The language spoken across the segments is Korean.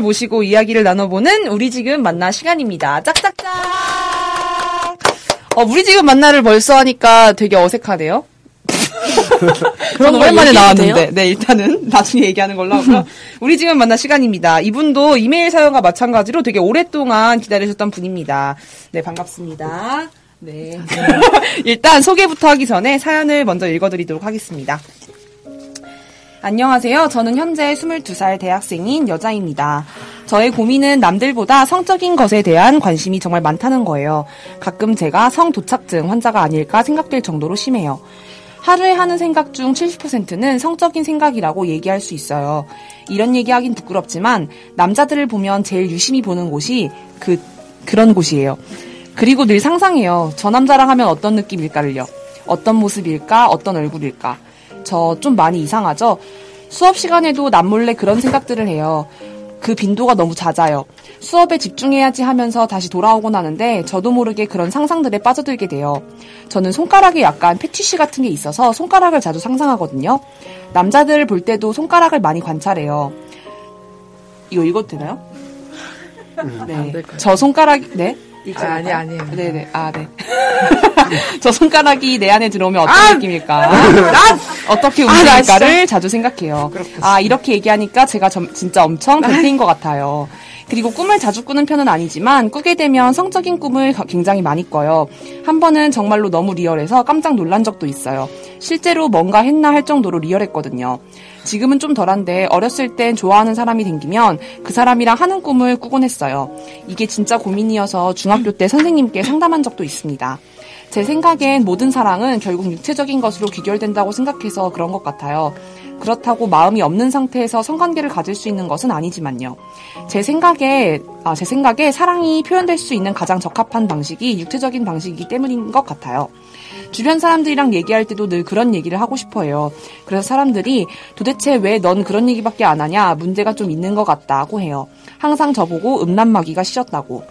사연자를 모시고 이야기를 나눠보는 우리 지금 만나 시간입니다. 짝짝짝! 어, 우리 지금 만나를 벌써 하니까 되게 어색하네요. 저는 거 오랜만에 나왔는데, 돼요? 네, 일단은 나중에 얘기하는 걸로 하고요. 우리 지금 만나 시간입니다. 이분도 이메일 사연과 마찬가지로 되게 오랫동안 기다리셨던 분입니다. 네, 반갑습니다. 네. 일단 소개부터 하기 전에 사연을 먼저 읽어드리도록 하겠습니다. 안녕하세요. 저는 현재 22살 대학생인 여자입니다. 저의 고민은 남들보다 성적인 것에 대한 관심이 정말 많다는 거예요. 가끔 제가 성도착증 환자가 아닐까 생각될 정도로 심해요. 하루에 하는 생각 중 70%는 성적인 생각이라고 얘기할 수 있어요. 이런 얘기하긴 부끄럽지만 남자들을 보면 제일 유심히 보는 곳이 그 그런 곳이에요. 그리고 늘 상상해요. 저 남자랑 하면 어떤 느낌일까를요. 어떤 모습일까? 어떤 얼굴일까? 저 좀 많이 이상하죠? 수업 시간에도 남몰래 그런 생각들을 해요. 그 빈도가 너무 잦아요. 수업에 집중해야지 하면서 다시 돌아오곤 하는데 저도 모르게 그런 상상들에 빠져들게 돼요. 저는 손가락에 약간 패티시 같은 게 있어서 손가락을 자주 상상하거든요. 남자들을 볼 때도 손가락을 많이 관찰해요. 이거 읽어도 되나요? 네. 저 손가락, 네? 아, 아니, 아니에요. 네네. 아, 네. 저 손가락이 내 안에 들어오면 어떤 아! 느낌일까? 어떻게 움직일까를 자주 생각해요. 아, 이렇게 얘기하니까 제가 점- 진짜 엄청 변태인 것 같아요. 그리고 꿈을 자주 꾸는 편은 아니지만 꾸게 되면 성적인 꿈을 가- 굉장히 많이 꿔요. 한 번은 정말로 너무 리얼해서 깜짝 놀란 적도 있어요. 실제로 뭔가 했나 할 정도로 리얼했거든요. 지금은 좀 덜한데 어렸을 땐 좋아하는 사람이 생기면 그 사람이랑 하는 꿈을 꾸곤 했어요. 이게 진짜 고민이어서 중학교 때 선생님께 상담한 적도 있습니다. 제 생각엔 모든 사랑은 결국 육체적인 것으로 귀결된다고 생각해서 그런 것 같아요. 그렇다고 마음이 없는 상태에서 성관계를 가질 수 있는 것은 아니지만요. 제 생각에, 아, 제 생각에 사랑이 표현될 수 있는 가장 적합한 방식이 육체적인 방식이기 때문인 것 같아요. 주변 사람들이랑 얘기할 때도 늘 그런 얘기를 하고 싶어 해요. 그래서 사람들이 도대체 왜 넌 그런 얘기밖에 안 하냐? 문제가 좀 있는 것 같다고 해요. 항상 저보고 음란마귀가 싫었다고.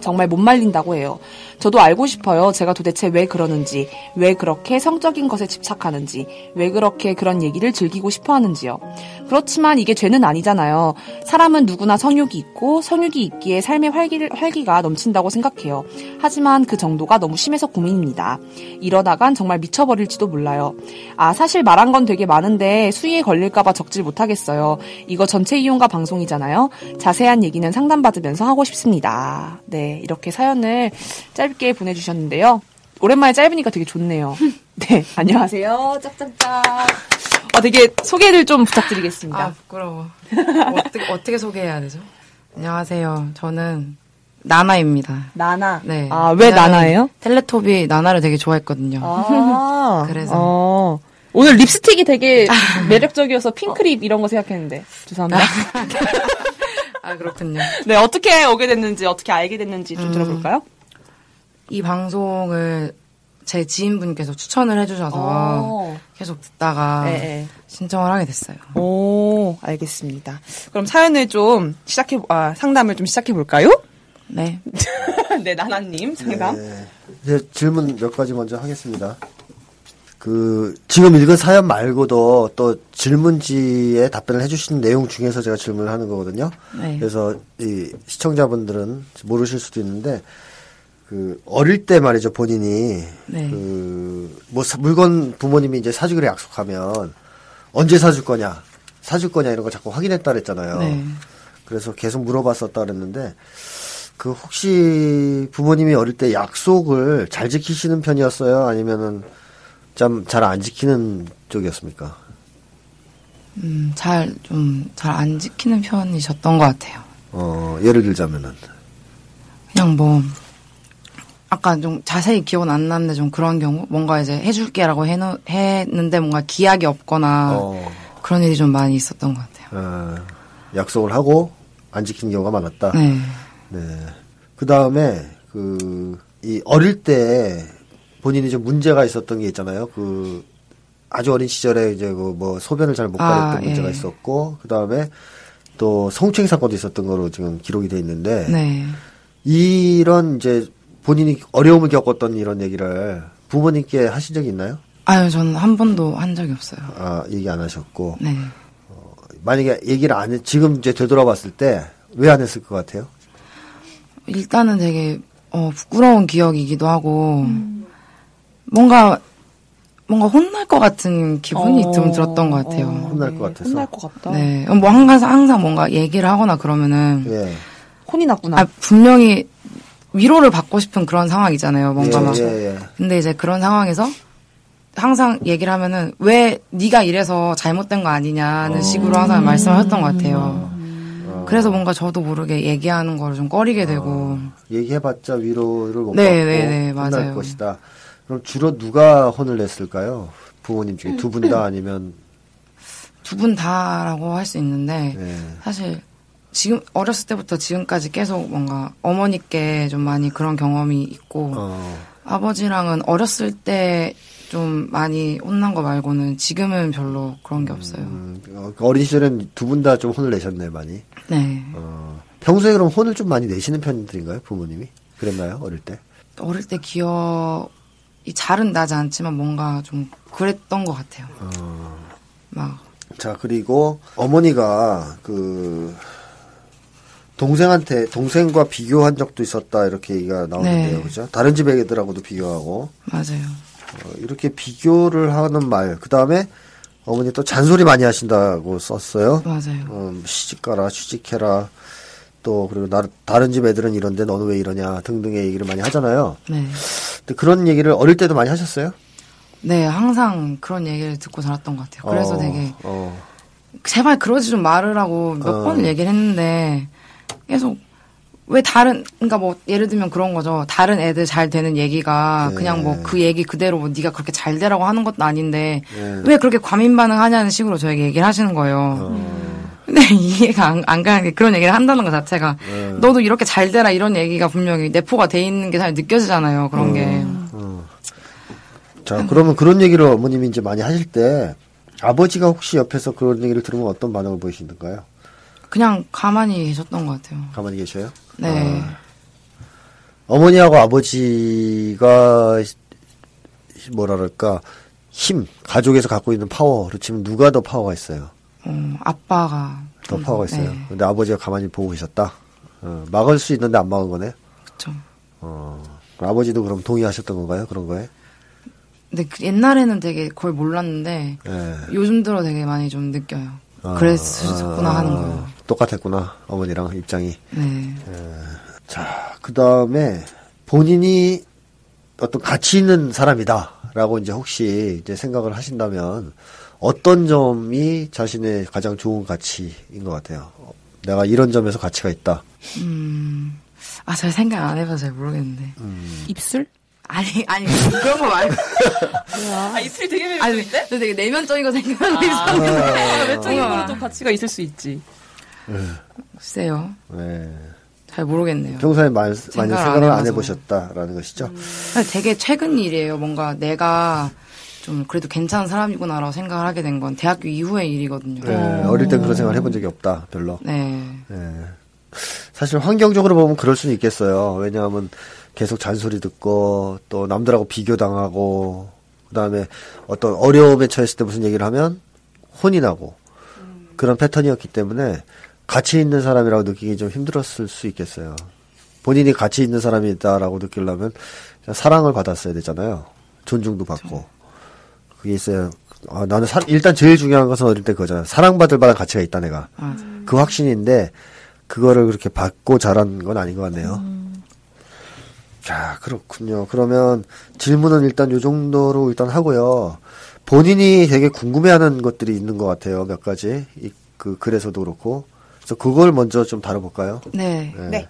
정말 못 말린다고 해요. 저도 알고 싶어요. 제가 도대체 왜 그러는지, 왜 그렇게 성적인 것에 집착하는지, 왜 그렇게 그런 얘기를 즐기고 싶어 하는지요. 그렇지만 이게 죄는 아니잖아요. 사람은 누구나 성욕이 있고, 성욕이 있기에 삶의 활기를, 활기가 넘친다고 생각해요. 하지만 그 정도가 너무 심해서 고민입니다. 이러다간 정말 미쳐버릴지도 몰라요. 아, 사실 말한 건 되게 많은데 수위에 걸릴까봐 적질 못하겠어요. 이거 전체 이용가 방송이잖아요. 자세한 얘기는 상담받으면서 하고 싶습니다. 네, 이렇게 사연을 짧게 보내주셨는데요. 오랜만에 짧으니까 되게 좋네요. 네, 안녕하세요. 짝짝짝. 어, 되게 소개를 좀 부탁드리겠습니다. 아, 부끄러워. 어떻게, 어떻게 소개해야 되죠? 안녕하세요. 저는 나나입니다. 나나. 네. 아, 왜 나나예요? 텔레토비 나나를 되게 좋아했거든요. 아, 그래서. 어. 오늘 립스틱이 되게 매력적이어서 핑크립 이런 거 생각했는데. 죄송합니다. 아, 그렇군요. 네, 어떻게 오게 됐는지, 어떻게 알게 됐는지 좀 음. 들어볼까요? 이 방송을 제 지인분께서 추천을 해주셔서 어. 계속 듣다가 네, 네. 신청을 하게 됐어요. 오, 알겠습니다. 그럼 사연을 좀 시작해, 아, 상담을 좀 시작해 볼까요? 네. 네, 나나님 상담. 네. 이제 질문 몇 가지 먼저 하겠습니다. 그 지금 읽은 사연 말고도 또 질문지에 답변을 해주신 내용 중에서 제가 질문을 하는 거거든요. 네. 그래서 이 시청자분들은 모르실 수도 있는데 그 어릴 때 말이죠 본인이 네. 그뭐 물건 부모님이 이제 사주기로 약속하면 언제 사줄 거냐 사줄 거냐 이런 거 자꾸 확인했다 그랬잖아요. 네. 그래서 계속 물어봤었다 그랬는데 그 혹시 부모님이 어릴 때 약속을 잘 지키시는 편이었어요? 아니면은 좀잘안 지키는 쪽이었습니까? 음, 잘, 좀, 잘 안 지키는 편이셨던 것 같아요. 어, 예를 들자면은. 그냥 뭐, 아까 좀 자세히 기억은 안 나는데 좀 그런 경우? 뭔가 이제 해줄게라고 해놓, 했는데 뭔가 기약이 없거나 어, 그런 일이 좀 많이 있었던 것 같아요. 어, 약속을 하고 안 지키는 경우가 많았다. 네. 네. 그 다음에, 그, 이, 어릴 때 본인이 좀 문제가 있었던 게 있잖아요. 그, 아주 어린 시절에 이제 그 뭐 소변을 잘못 아, 가렸던 문제가 예. 있었고, 그 다음에 또 성추행 사건도 있었던 거로 지금 기록이 돼 있는데, 네. 이런 이제 본인이 어려움을 겪었던 이런 얘기를 부모님께 하신 적이 있나요? 아유, 저는 한 번도 한 적이 없어요. 아, 얘기 안 하셨고. 네. 만약에 얘기를 안 해, 지금 이제 되돌아봤을 때 왜 안 했을 것 같아요? 일단은 되게, 어, 부끄러운 기억이기도 하고, 뭔가, 뭔가 혼날 것 같은 기분이 어, 좀 들었던 것 같아요. 어, 혼날 네, 것 같아서. 혼날 것 같다. 네. 뭐 항상, 항상 뭔가 얘기를 하거나 그러면은, 예. 혼이 났구나. 아, 분명히 위로를 받고 싶은 그런 상황이잖아요. 뭔가 예, 막. 예, 예. 근데 이제 그런 상황에서 항상 얘기를 하면은 왜 네가 이래서 잘못된 거 아니냐는 식으로 항상 말씀을 하셨던 것 같아요. 그래서 뭔가 저도 모르게 얘기하는 거를 좀 꺼리게 되고 얘기해봤자 위로를 못 네, 받고 네, 네, 혼날 맞아요. 것이다. 그럼 주로 누가 혼을 냈을까요? 부모님 중에 두 분 다 아니면 두 분 다라고 할 수 있는데 네. 사실 지금 어렸을 때부터 지금까지 계속 뭔가 어머니께 좀 많이 그런 경험이 있고 어, 아버지랑은 어렸을 때 좀 많이 혼난 거 말고는 지금은 별로 그런 게 없어요. 음, 어, 어린 시절엔 두 분 다 좀 혼을 내셨네 많이. 네. 어, 평소에 그럼 혼을 좀 많이 내시는 편들인가요, 부모님이? 그랬나요, 어릴 때? 어릴 때 기억이 잘은 나지 않지만 뭔가 좀 그랬던 것 같아요. 어. 막 자, 그리고 어머니가 그 동생한테 동생과 비교한 적도 있었다 이렇게 얘기가 나오는데요, 네. 그죠? 다른 집 애들하고도 비교하고 맞아요. 어, 이렇게 비교를 하는 말, 그 다음에 어머니 또 잔소리 많이 하신다고 썼어요. 맞아요. 어, 시집가라, 취직해라. 또 그리고 나, 다른 집 애들은 이런데 너는 왜 이러냐 등등의 얘기를 많이 하잖아요. 네. 근데 그런 얘기를 어릴 때도 많이 하셨어요? 네, 항상 그런 얘기를 듣고 자랐던 것 같아요. 그래서 어, 되게 어, 제발 그러지 좀 말으라고 몇 어. 번을 얘기를 했는데 계속 왜 다른 그러니까 뭐 예를 들면 그런 거죠. 다른 애들 잘 되는 얘기가 네. 그냥 뭐 그 얘기 그대로 뭐 네가 그렇게 잘 되라고 하는 것도 아닌데 네. 왜 그렇게 과민 반응하냐는 식으로 저에게 얘기를 하시는 거예요. 어, 근데 이해가 안, 안 가는 게 그런 얘기를 한다는 것 자체가 네. 너도 이렇게 잘 되라 이런 얘기가 분명히 내포가 돼 있는 게 잘 느껴지잖아요. 그런 게. 자, 그러면 그런 얘기를 어머님이 이제 많이 하실 때 아버지가 혹시 옆에서 그런 얘기를 들으면 어떤 반응을 보이시는가요? 그냥 가만히 계셨던 것 같아요. 가만히 계셔요? 네. 어머니하고 아버지가 뭐라 그럴까 힘 가족에서 갖고 있는 파워로 치면 누가 더 파워가 있어요? 어, 아빠가 더좀 파워가 더- 있어요. 네, 근데 아버지가 가만히 보고 계셨다. 어, 막을 수 있는데 안 막은 거네. 그쵸. 어, 아버지도 그럼 동의하셨던 건가요? 그런 거에? 근데 그 옛날에는 되게 거의 몰랐는데 예. 요즘 들어 되게 많이 좀 느껴요. 아, 그랬었구나 아, 하는 거예요. 똑같았구나 어머니랑 입장이. 네. 자, 그 다음에 본인이 어떤 가치 있는 사람이다라고 이제 혹시 이제 생각을 하신다면 어떤 점이 자신의 가장 좋은 가치인 것 같아요? 어, 내가 이런 점에서 가치가 있다. 음. 아, 잘 생각 안 해봐서 잘 모르겠는데. 입술? 아니, 아니, 그런 거 말고. 아, 입술 되게 아니, 저 되게 내면적인 거 생각하고 있었는데. 아, 외적인으로도 가치가 있을 수 있지. 글쎄요. 네. 잘 모르겠네요. 평소에 많이, 많이 생각을 안 생각을 안. 해보셨다라는 것이죠. 사실 되게 최근 일이에요. 뭔가 내가 좀 그래도 괜찮은 사람이구나라고 생각을 하게 된 건 대학교 이후의 일이거든요. 네, 어릴 땐 그런 생각을 해본 적이 없다, 별로. 네. 네. 사실 환경적으로 보면 그럴 수는 있겠어요. 왜냐하면 계속 잔소리 듣고 또 남들하고 비교당하고 그다음에 어떤 어려움에 처했을 때 무슨 얘기를 하면 혼이 나고 그런 패턴이었기 때문에 가치 있는 사람이라고 느끼기 좀 힘들었을 수 있겠어요. 본인이 가치 있는 사람이다라고 느끼려면 사랑을 받았어야 되잖아요. 존중도 받고 그게 있어야 아, 나는 사- 일단 제일 중요한 것은 어릴 때 그거잖아. 사랑받을 만한 가치가 있다 내가. 맞아. 그 확신인데 그거를 그렇게 받고 자란 건 아닌 것 같네요. 자 그렇군요. 그러면 질문은 일단 요 정도로 일단 하고요. 본인이 되게 궁금해하는 것들이 있는 것 같아요. 몇 가지. 이, 그 글에서도 그렇고. 그래서 그걸 먼저 좀 다뤄볼까요? 네. 네. 네.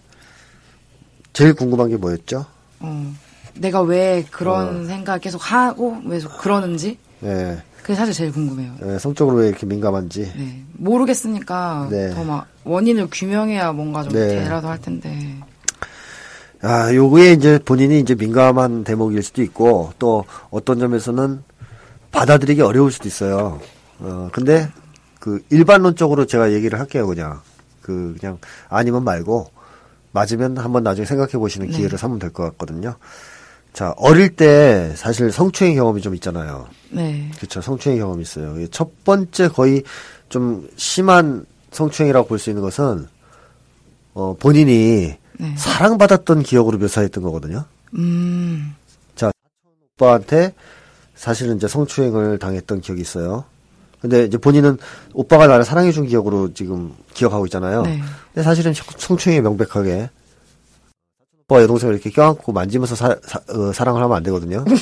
제일 궁금한 게 뭐였죠? 어, 내가 왜 어. 그런 생각 계속 하고 왜 그러는지 네. 그게 사실 제일 궁금해요. 네, 성적으로 왜 이렇게 민감한지. 네. 모르겠으니까 네. 더막 원인을 규명해야 뭔가 좀 네. 대라도 할 텐데. 아, 요거에 이제 본인이 이제 민감한 대목일 수도 있고, 또 어떤 점에서는 받아들이기 어려울 수도 있어요. 어, 근데 그 일반론적으로 제가 얘기를 할게요, 그냥. 그, 그냥 아니면 말고, 맞으면 한번 나중에 생각해 보시는 기회를 삼으면 될 것 같거든요. 자, 어릴 때 사실 성추행 경험이 좀 있잖아요. 네. 그렇죠. 성추행 경험이 있어요. 첫 번째 거의 좀 심한 성추행이라고 볼 수 있는 것은 어, 본인이 네. 사랑받았던 기억으로 묘사했던 거거든요. 음. 오빠한테 사실은 이제 성추행을 당했던 기억이 있어요. 근데 이제 본인은 오빠가 나를 사랑해준 기억으로 지금 기억하고 있잖아요. 네. 근데 사실은 성- 성추행이 명백하게 오빠 여동생을 이렇게 껴안고 만지면서 사, 랑을 하면 안 되거든요.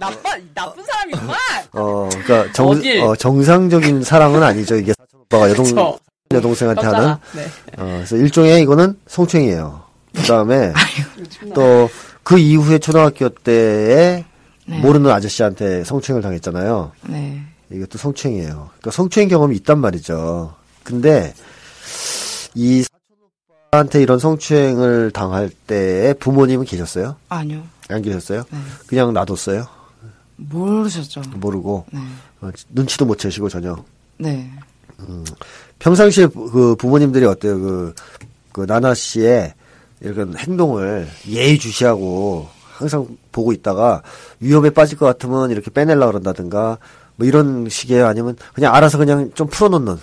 나쁜 나쁜 사람이구만. 어, 그러니까 정, 어딜? 어, 정상적인 사랑은 아니죠. 이게 오빠가 여동 그쵸. 여동생한테 하는. 깜짝아. 네. 어, 그래서 일종의 이거는 성추행이에요. 그 다음에 또 그 이후에 초등학교 때에 네. 모르는 아저씨한테 성추행을 당했잖아요. 네. 이것도 성추행이에요. 그러니까 성추행 경험이 있단 말이죠. 근데 이 한테 이런 성추행을 당할 때에 부모님은 계셨어요? 아니요. 안 계셨어요? 네. 그냥 놔뒀어요? 모르셨죠. 모르고 네. 어, 눈치도 못 채시고 전혀. 네. 평상시에 부- 그 부모님들이 어때요? 그, 그 나나 씨의 이런 행동을 예의주시하고 항상 보고 있다가 위험에 빠질 것 같으면 이렇게 빼내려 그런다든가 뭐 이런 식이에요? 아니면 그냥 알아서 그냥 좀 풀어놓는?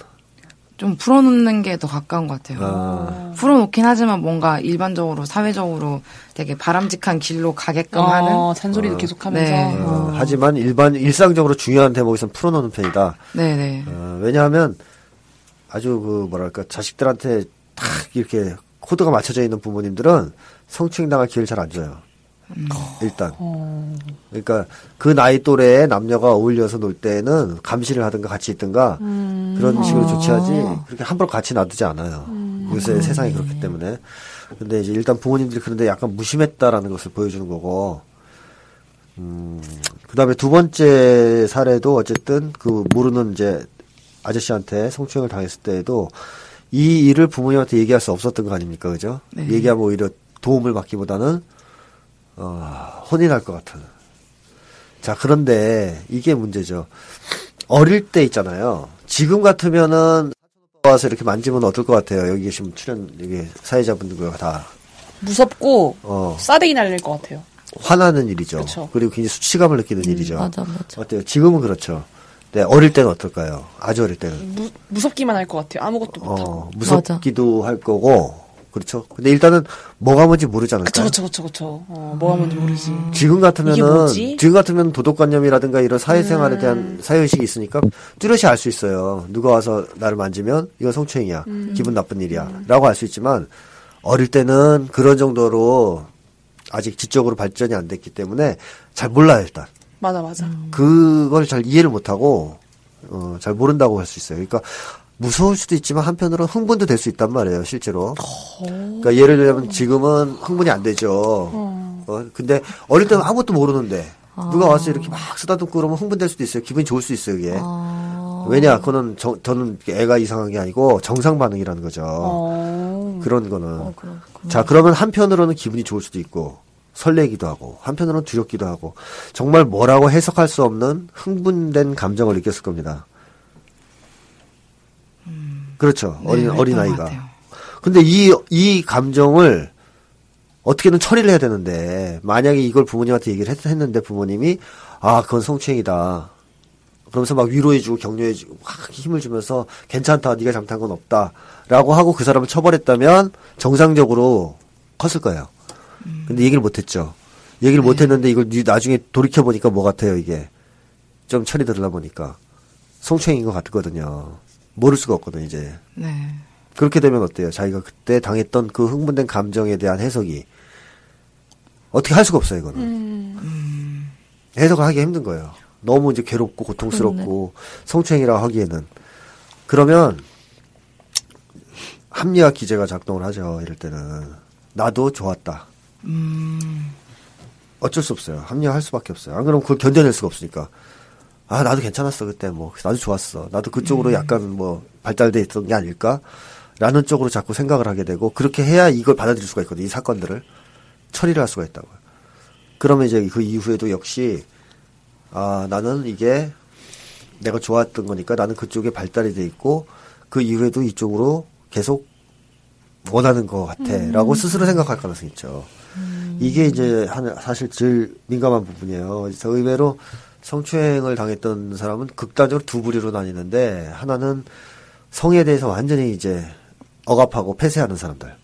좀 풀어놓는 게 더 가까운 것 같아요. 아, 풀어놓긴 하지만 뭔가 일반적으로 사회적으로 되게 바람직한 길로 가게끔 하는 어, 잔소리도 계속하면서. 네. 어, 하지만 일반 일상적으로 중요한 대목에서는 풀어놓는 편이다. 네네 어, 왜냐하면 아주 그 뭐랄까 자식들한테 탁 이렇게 코드가 맞춰져 있는 부모님들은 성추행 당할 기회를 잘 안 줘요. 일단. 그러니까 그 나이 또래의 남녀가 어울려서 놀 때는 감시를 하든가 같이 있든가 그런 식으로 조치하지 그렇게 함부로 같이 놔두지 않아요. 요새 세상이 그렇기 때문에. 근데 이제 일단 부모님들이 그런데 약간 무심했다라는 것을 보여주는 거고. 음, 그 다음에 두 번째 사례도 어쨌든 그 모르는 이제 아저씨한테 성추행을 당했을 때에도 이 일을 부모님한테 얘기할 수 없었던 거 아닙니까? 그죠? 네. 얘기하면 오히려 도움을 받기보다는 어, 혼이 날 것 같은. 자, 그런데 이게 문제죠. 어릴 때 있잖아요. 지금 같으면은 와서 이렇게 만지면 어떨 것 같아요. 여기 계신 출연 여기 사회자분들과 다 무섭고 어, 싸대기 날릴 것 같아요. 화나는 일이죠. 그쵸. 그리고 굉장히 수치감을 느끼는 일이죠. 맞아, 맞아. 어때요? 지금은 그렇죠. 네, 어릴 때는 어떨까요? 아주 어릴 때는. 무, 무섭기만 할 것 같아요. 아무것도 못하고. 어, 무섭기도 할 거고, 그렇죠. 근데 일단은 뭐가 뭔지 모르지 않을까요? 그쵸, 그쵸, 그쵸, 그쵸. 어, 뭐가 뭔지 모르지. 지금 이게 같으면은? 지금 같으면 도덕관념이라든가 이런 사회생활에 대한 사회의식이 있으니까 뚜렷이 알 수 있어요. 누가 와서 나를 만지면 이건 성추행이야. 기분 나쁜 일이야. 라고 알 수 있지만, 어릴 때는 그런 정도로 아직 지적으로 발전이 안 됐기 때문에 잘 몰라요, 일단. 맞아, 맞아. 그걸 잘 이해를 못하고 어, 잘 모른다고 할 수 있어요. 그러니까 무서울 수도 있지만 한편으로는 흥분도 될 수 있단 말이에요, 실제로. 그러니까 예를 들면 지금은 흥분이 안 되죠. 어, 근데 어릴 때는 아무것도 모르는데 누가 와서 이렇게 막 쓰다듬고 그러면 흥분될 수도 있어요. 기분이 좋을 수 있어요, 이게. 왜냐, 그거는 저, 저는 애가 이상한 게 아니고 정상 반응이라는 거죠. 어. 그런 거는. 자, 그러면 한편으로는 기분이 좋을 수도 있고, 설레기도 하고, 한편으로는 두렵기도 하고, 정말 뭐라고 해석할 수 없는 흥분된 감정을 느꼈을 겁니다. 그렇죠. 어린, 네, 어린 그랬던 것 아이가. 같아요. 근데 이, 이 감정을 어떻게든 처리를 해야 되는데, 만약에 이걸 부모님한테 얘기를 했, 했는데 부모님이, 아, 그건 성추행이다. 그러면서 막 위로해주고 격려해주고 막 힘을 주면서 괜찮다, 네가 잘못한 건 없다. 라고 하고 그 사람을 처벌했다면 정상적으로 컸을 거예요. 근데 얘기를 못했죠. 얘기를 못했는데 이걸 니- 나중에 돌이켜 보니까 뭐 같아요, 이게. 좀 처리 들으려 보니까. 성추행인 것 같거든요. 모를 수가 없거든, 이제. 네. 그렇게 되면 어때요? 자기가 그때 당했던 그 흥분된 감정에 대한 해석이 어떻게 할 수가 없어요, 이거는. 해석을 하기 힘든 거예요. 너무 이제 괴롭고 고통스럽고 성추행이라고 하기에는 그러면 합리화 기제가 작동을 하죠. 이럴 때는 나도 좋았다. 어쩔 수 없어요. 합리화할 수밖에 없어요. 안 그러면 그걸 견뎌낼 수가 없으니까. 아 나도 괜찮았어 그때 뭐 나도 좋았어. 나도 그쪽으로 약간 뭐 발달돼 있던 게 아닐까? 라는 쪽으로 자꾸 생각을 하게 되고 그렇게 해야 이걸 받아들일 수가 있거든요. 이 사건들을 처리를 할 수가 있다고요. 그러면 이제 그 이후에도 역시 아 나는 이게 내가 좋았던 거니까 나는 그쪽에 발달이 돼 있고 그 이후에도 이쪽으로 계속 원하는 것 같아라고 스스로 생각할 가능성이 있죠. 이게 이제 한 사실 제일 민감한 부분이에요. 그래서 의외로 성추행을 당했던 사람은 극단적으로 두 부류로 나뉘는데 하나는 성에 대해서 완전히 이제 억압하고 폐쇄하는 사람들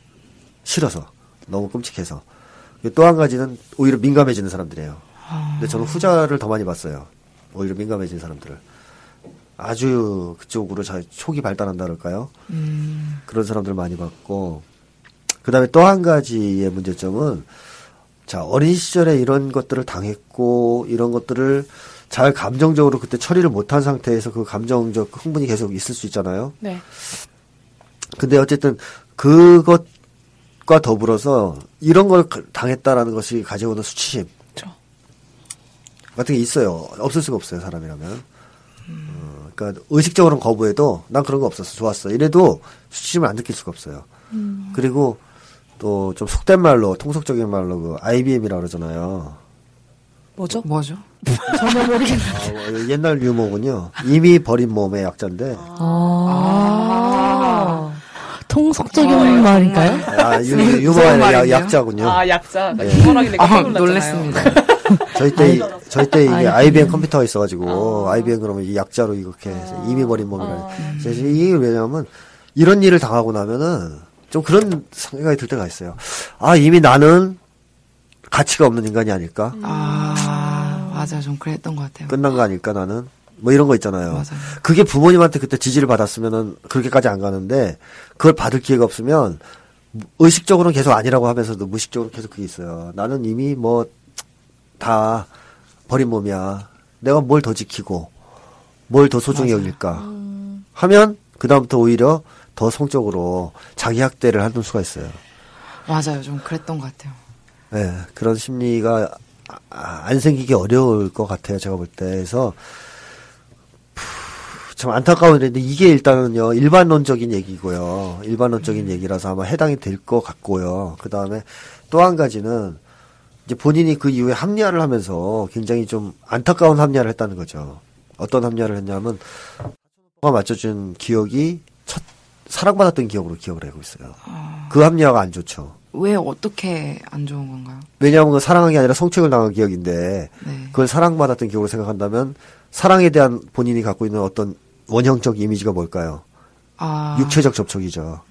싫어서 너무 끔찍해서 또 한 가지는 오히려 민감해지는 사람들이에요. 근데 저는 후자를 더 많이 봤어요. 오히려 민감해진 사람들을 아주 그쪽으로 자, 촉이 발달한다 그럴까요? 그런 사람들 을 많이 봤고 그다음에 또 한 가지의 문제점은 자 어린 시절에 이런 것들을 당했고 이런 것들을 잘 감정적으로 그때 처리를 못한 상태에서 그 감정적 흥분이 계속 있을 수 있잖아요. 네. 근데 어쨌든 그것과 더불어서 이런 걸 당했다라는 것이 가져오는 수치심 그렇죠. 같은 게 있어요. 없을 수가 없어요, 사람이라면. 어, 그러니까 의식적으로는 거부해도 난 그런 거 없었어, 좋았어. 이래도 수치심을 안 느낄 수가 없어요. 그리고 또 좀 속된 말로, 통속적인 말로 그 IBM이라고 그러잖아요. 뭐죠? 뭐죠? 전혀 모르겠네. 아, 뭐 옛날 유머군요. 이미 버린 몸의 약자인데. 아. 통속적인 말인가요? 아, 유, 약- 말이네요. 약자군요. 아 약자. 나 예. 내가 아. 놀랬습니다. 저희 때, 이- 저희 때 이게 IBM. IBM 컴퓨터가 있어가지고, IBM 그러면 이 약자로 이렇게 해서 이미 버린 몸이라. 그래서 이게 왜냐면, 이런 일을 당하고 나면은, 좀 그런 생각이 들 때가 있어요. 아, 이미 나는 가치가 없는 인간이 아닐까? 아, 맞아. 좀 그랬던 것 같아요. 끝난 거 아닐까, 나는? 뭐 이런 거 있잖아요. 맞아요. 그게 부모님한테 그때 지지를 받았으면은 그렇게까지 안 가는데, 그걸 받을 기회가 없으면, 의식적으로는 계속 아니라고 하면서도 무의식적으로 계속 그게 있어요. 나는 이미 뭐, 다 버린 몸이야. 내가 뭘 더 지키고, 뭘 더 소중히 맞아요. 여길까. 하면, 그다음부터 오히려 더 성적으로 자기 학대를 하는 수가 있어요. 맞아요. 좀 그랬던 것 같아요. 예, 그런 심리가 아, 안 생기기 어려울 것 같아요. 제가 볼 때. 그래서 푸, 참 안타까운 일인데 이게 일단은요 일반론적인 얘기고요. 일반론적인 얘기라서 아마 해당이 될 것 같고요. 그 다음에 또 한 가지는 이제 본인이 그 이후에 합리화를 하면서 굉장히 좀 안타까운 합리화를 했다는 거죠. 어떤 합리화를 했냐면 가 맞춰준 기억이 첫 사랑받았던 기억으로 기억을 하고 있어요. 그 합리화가 안 좋죠. 왜 어떻게 안 좋은 건가요? 왜냐하면 그 사랑한 게 아니라 성추행을 당한 기억인데 네. 그걸 사랑받았던 기억으로 생각한다면 사랑에 대한 본인이 갖고 있는 어떤 원형적 이미지가 뭘까요? 아, 육체적 접촉이죠.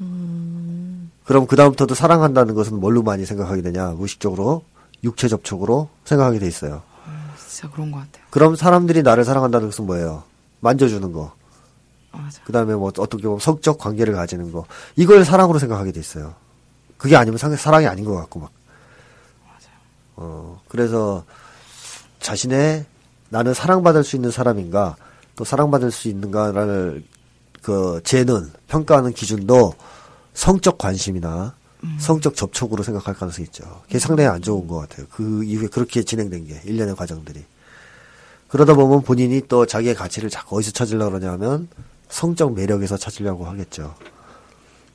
그럼 그 다음부터도 사랑한다는 것은 뭘로 많이 생각하게 되냐? 무의식적으로 육체 접촉으로 생각하게 돼 있어요. 진짜 그런 것 같아요. 그럼 사람들이 나를 사랑한다는 것은 뭐예요? 만져주는 거. 맞아. 그 다음에 뭐 어떻게 보면 성적 관계를 가지는 거. 이걸 사랑으로 생각하게 돼 있어요. 그게 아니면 상- 사랑이 아닌 것 같고 막. 어, 그래서 자신의 나는 사랑받을 수 있는 사람인가 또 사랑받을 수 있는가를 그 재는 평가하는 기준도 성적 관심이나 성적 접촉으로 생각할 가능성이 있죠. 그게 상당히 안 좋은 것 같아요. 그 이후에 그렇게 진행된 게 일련의 과정들이. 그러다 보면 본인이 또 자기의 가치를 자꾸 어디서 찾으려고 그러냐면 성적 매력에서 찾으려고 하겠죠.